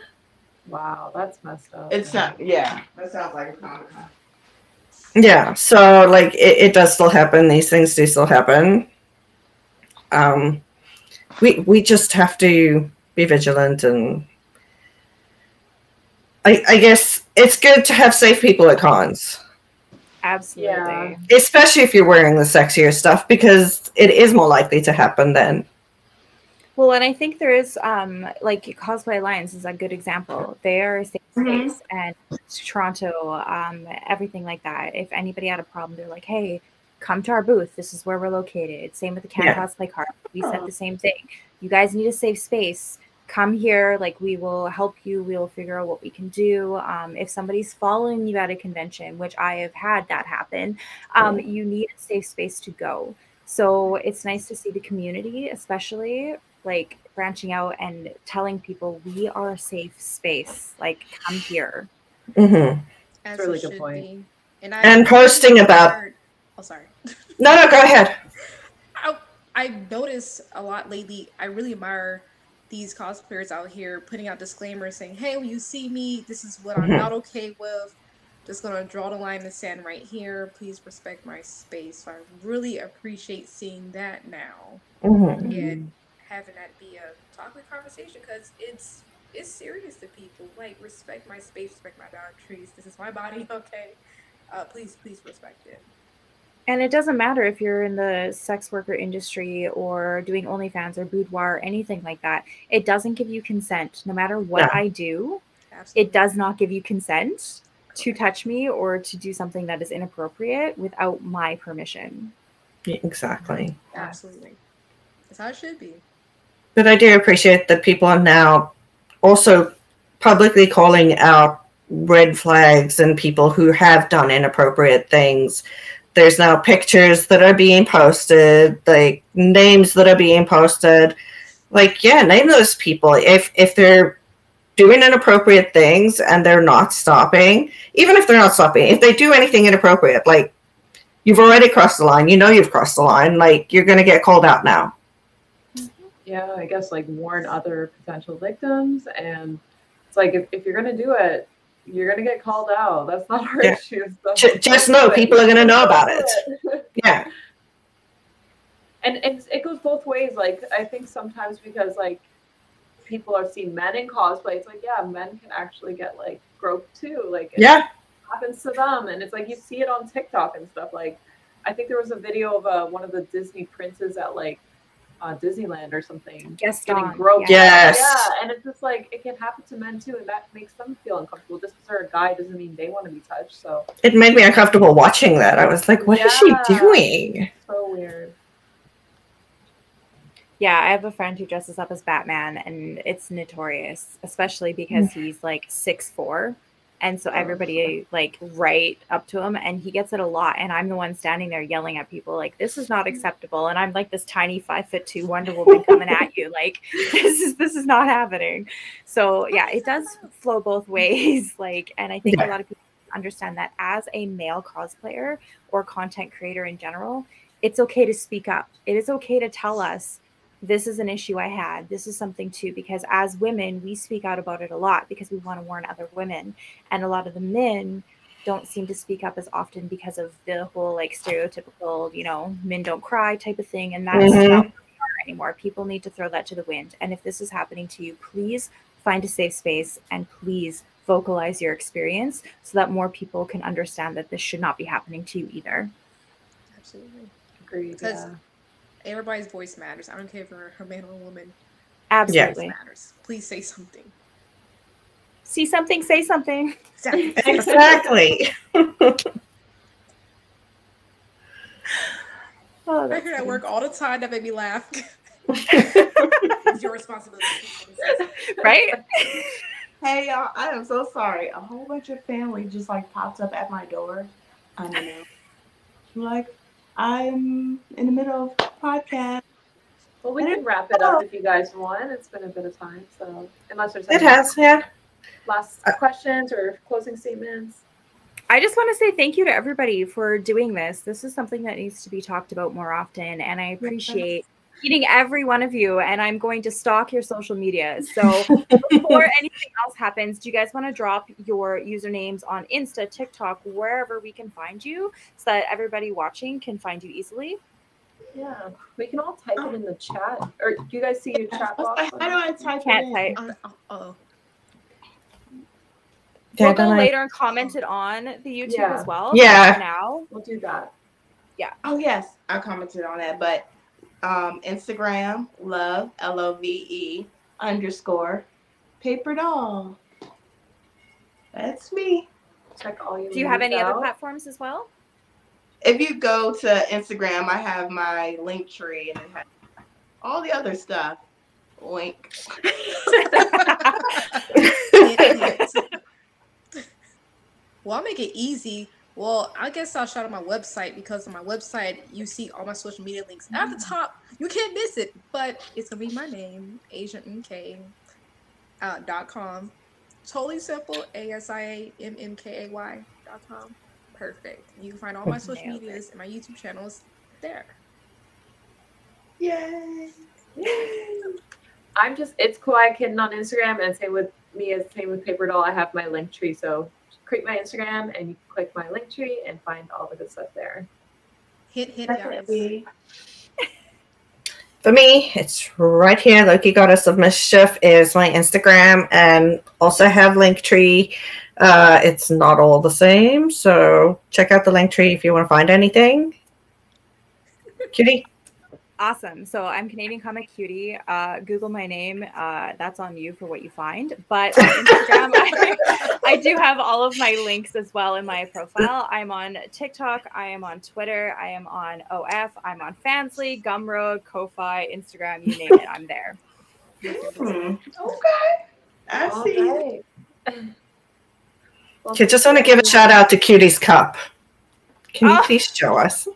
Wow, that's messed up. It's not, yeah. That sounds like a Comic Con. Yeah, so like it, it does still happen. These things do still happen. Um, we we just have to be vigilant and I, I guess it's good to have safe people at cons. Absolutely. Yeah. Especially if you're wearing the sexier stuff because it is more likely to happen then. Well, and I think there is um like Cosplay Alliance is a good example. They are a safe mm-hmm. and Toronto, um, everything like that. If anybody had a problem, they're like, hey, come to our booth. This is where we're located. Same with the Can yeah. Cosplay card. We oh. said the same thing. You guys need a safe space. Come here. Like we will help you. We will figure out what we can do. Um, if somebody's following you at a convention, which I have had that happen, um, you need a safe space to go. So it's nice to see the community, especially like branching out and telling people we are a safe space. Like come here. Mm-hmm. That's a really good point. Be. And, I and posting about. Oh, sorry. [laughs] No, no, go ahead. I, I've noticed a lot lately. I really admire these cosplayers out here putting out disclaimers saying, "Hey, when you see me, this is what I'm mm-hmm. not okay with. Just gonna draw the line in the sand right here. Please respect my space." So I really appreciate seeing that now mm-hmm. and having that be a topic conversation because it's it's serious to people. Like respect my space, respect my boundaries. This is my body, [laughs] okay? Uh, please, please respect it. And it doesn't matter if you're in the sex worker industry or doing OnlyFans or boudoir or anything like that. It doesn't give you consent. No matter what yeah. I do, Absolutely. it does not give you consent to touch me or to do something that is inappropriate without my permission. Exactly. Absolutely. That's how it should be. But I do appreciate that people are now also publicly calling out red flags and people who have done inappropriate things there's now pictures that are being posted, like names that are being posted. Like, yeah, name those people. If if they're doing inappropriate things and they're not stopping, even if they're not stopping, if they do anything inappropriate, like you've already crossed the line, you know you've crossed the line, like you're gonna get called out now. Yeah, I guess like warn other potential victims and it's like if, if you're gonna do it, you're gonna get called out. That's not our yeah. issue. Just, just know people are gonna know about it. yeah. [laughs] And, and it goes both ways. Like I think sometimes because like people are seeing men in cosplay, it's like yeah, men can actually get like groped too. Like yeah, happens to them, and it's like you see it on TikTok and stuff. Like I think there was a video of uh, one of the Disney princes at like uh, Disneyland or something. Yes, getting groped. Yes. Yeah, and it's just like it can happen to men too, and that makes them feel uncomfortable. Just because they're a guy doesn't mean they want to be touched. So it made me uncomfortable watching that. I was like, "What yeah. is she doing?" So weird. Yeah, I have a friend who dresses up as Batman, and it's notorious, especially because mm. he's like six four and so oh, everybody like right up to him and he gets it a lot and i'm the one standing there yelling at people like this is not acceptable and i'm like this tiny five foot two wonder woman coming at you like [laughs] this is this is not happening. So yeah it does flow both [laughs] ways like and i think yeah. a lot of people understand that as a male cosplayer or content creator in general it's okay to speak up. It is okay to tell us this is an issue I had. This is something too, because as women, we speak out about it a lot because we want to warn other women. And a lot of the men don't seem to speak up as often because of the whole like stereotypical, you know, men don't cry type of thing. And that's mm-hmm. not anymore. People need to throw that to the wind. And if this is happening to you, please find a safe space and please vocalize your experience so that more people can understand that this should not be happening to you either. Absolutely. Agreed. Because yeah everybody's voice matters. I don't care if you're a man or a woman. Absolutely matters. Please say something. See something, say something. Exactly. [laughs] [laughs] oh, I hear at work all the time. That made me laugh. [laughs] it's your responsibility. right? Hey y'all, I am so sorry. A whole bunch of family just like popped up at my door. I don't know. like, I'm in the middle of podcast. Well, we can wrap it up if you guys want. It's been a bit of time, so unless there's it has, yeah. Last uh, questions or closing statements. I just want to say thank you to everybody for doing this. This is something that needs to be talked about more often, and I appreciate meeting every one of you. And I'm going to stalk your social media. [laughs] So before anything else happens, do you guys want to drop your usernames on Insta, TikTok, wherever we can find you, so that everybody watching can find you easily? Yeah, we can all type it in the chat. Or do you guys see your chat box? How do I type Can't it in? Type. oh. We'll go later and comment it on the YouTube yeah. as well. Yeah. Now we'll do that. Yeah. Oh yes, I commented on that, but um, Instagram love L O V E underscore paper doll. That's me. Check all your. Do you have any out. other platforms as well? if you go to Instagram, I have my link tree and it has all the other stuff. Link. [laughs] [laughs] well, I'll make it easy. Well, I guess I'll shout out my website because on my website you see all my social media links at the top. You can't miss it, but it's gonna be my name, Asian MK uh, dot com. totally simple. A S I A M M K A Y dot com. Perfect. You can find all my social Nailed it. medias and my YouTube channels there. Yay. I'm just it's Kawaii Kitten on Instagram, and same with me as same with Paper Doll. I have my link tree, so click my Instagram and you can click my link tree and find all the good stuff there. Hit hit guys. Definitely. For me, it's right here. Loki Goddess of Mischief is my Instagram, and also have Linktree. Uh, it's not all the same, so check out the Linktree if you want to find anything. Cutie, Awesome. So I'm Canadian Comic Cutie. Uh, Google my name. Uh, that's on you for what you find. But on Instagram, [laughs] I, I do have all of my links as well in my profile. I'm on TikTok. I am on Twitter. I am on OF. I'm on Fansly, Gumroad, Ko-fi, Instagram. You name it, I'm there. Hmm. Okay. I All see. right. Well, I just want to give a shout out to Cutie's cup. Can you Oh. please show us?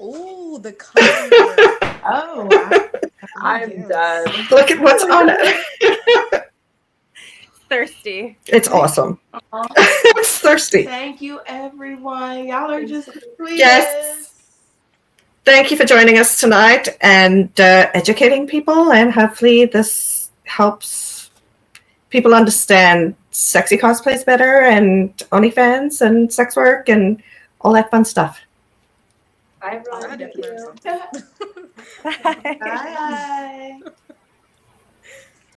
Ooh, the color. [laughs] Oh, I- [laughs] I'm done. Look at what's on it. [laughs] Thirsty. It's awesome. it's thirsty. thank you, everyone. Y'all are just the. Yes. Thank you for joining us tonight and uh, educating people, and hopefully this helps people understand sexy cosplays better and OnlyFans and sex work and all that fun stuff. Bye, everyone. I Thank you. Bye. [laughs] Bye. [laughs]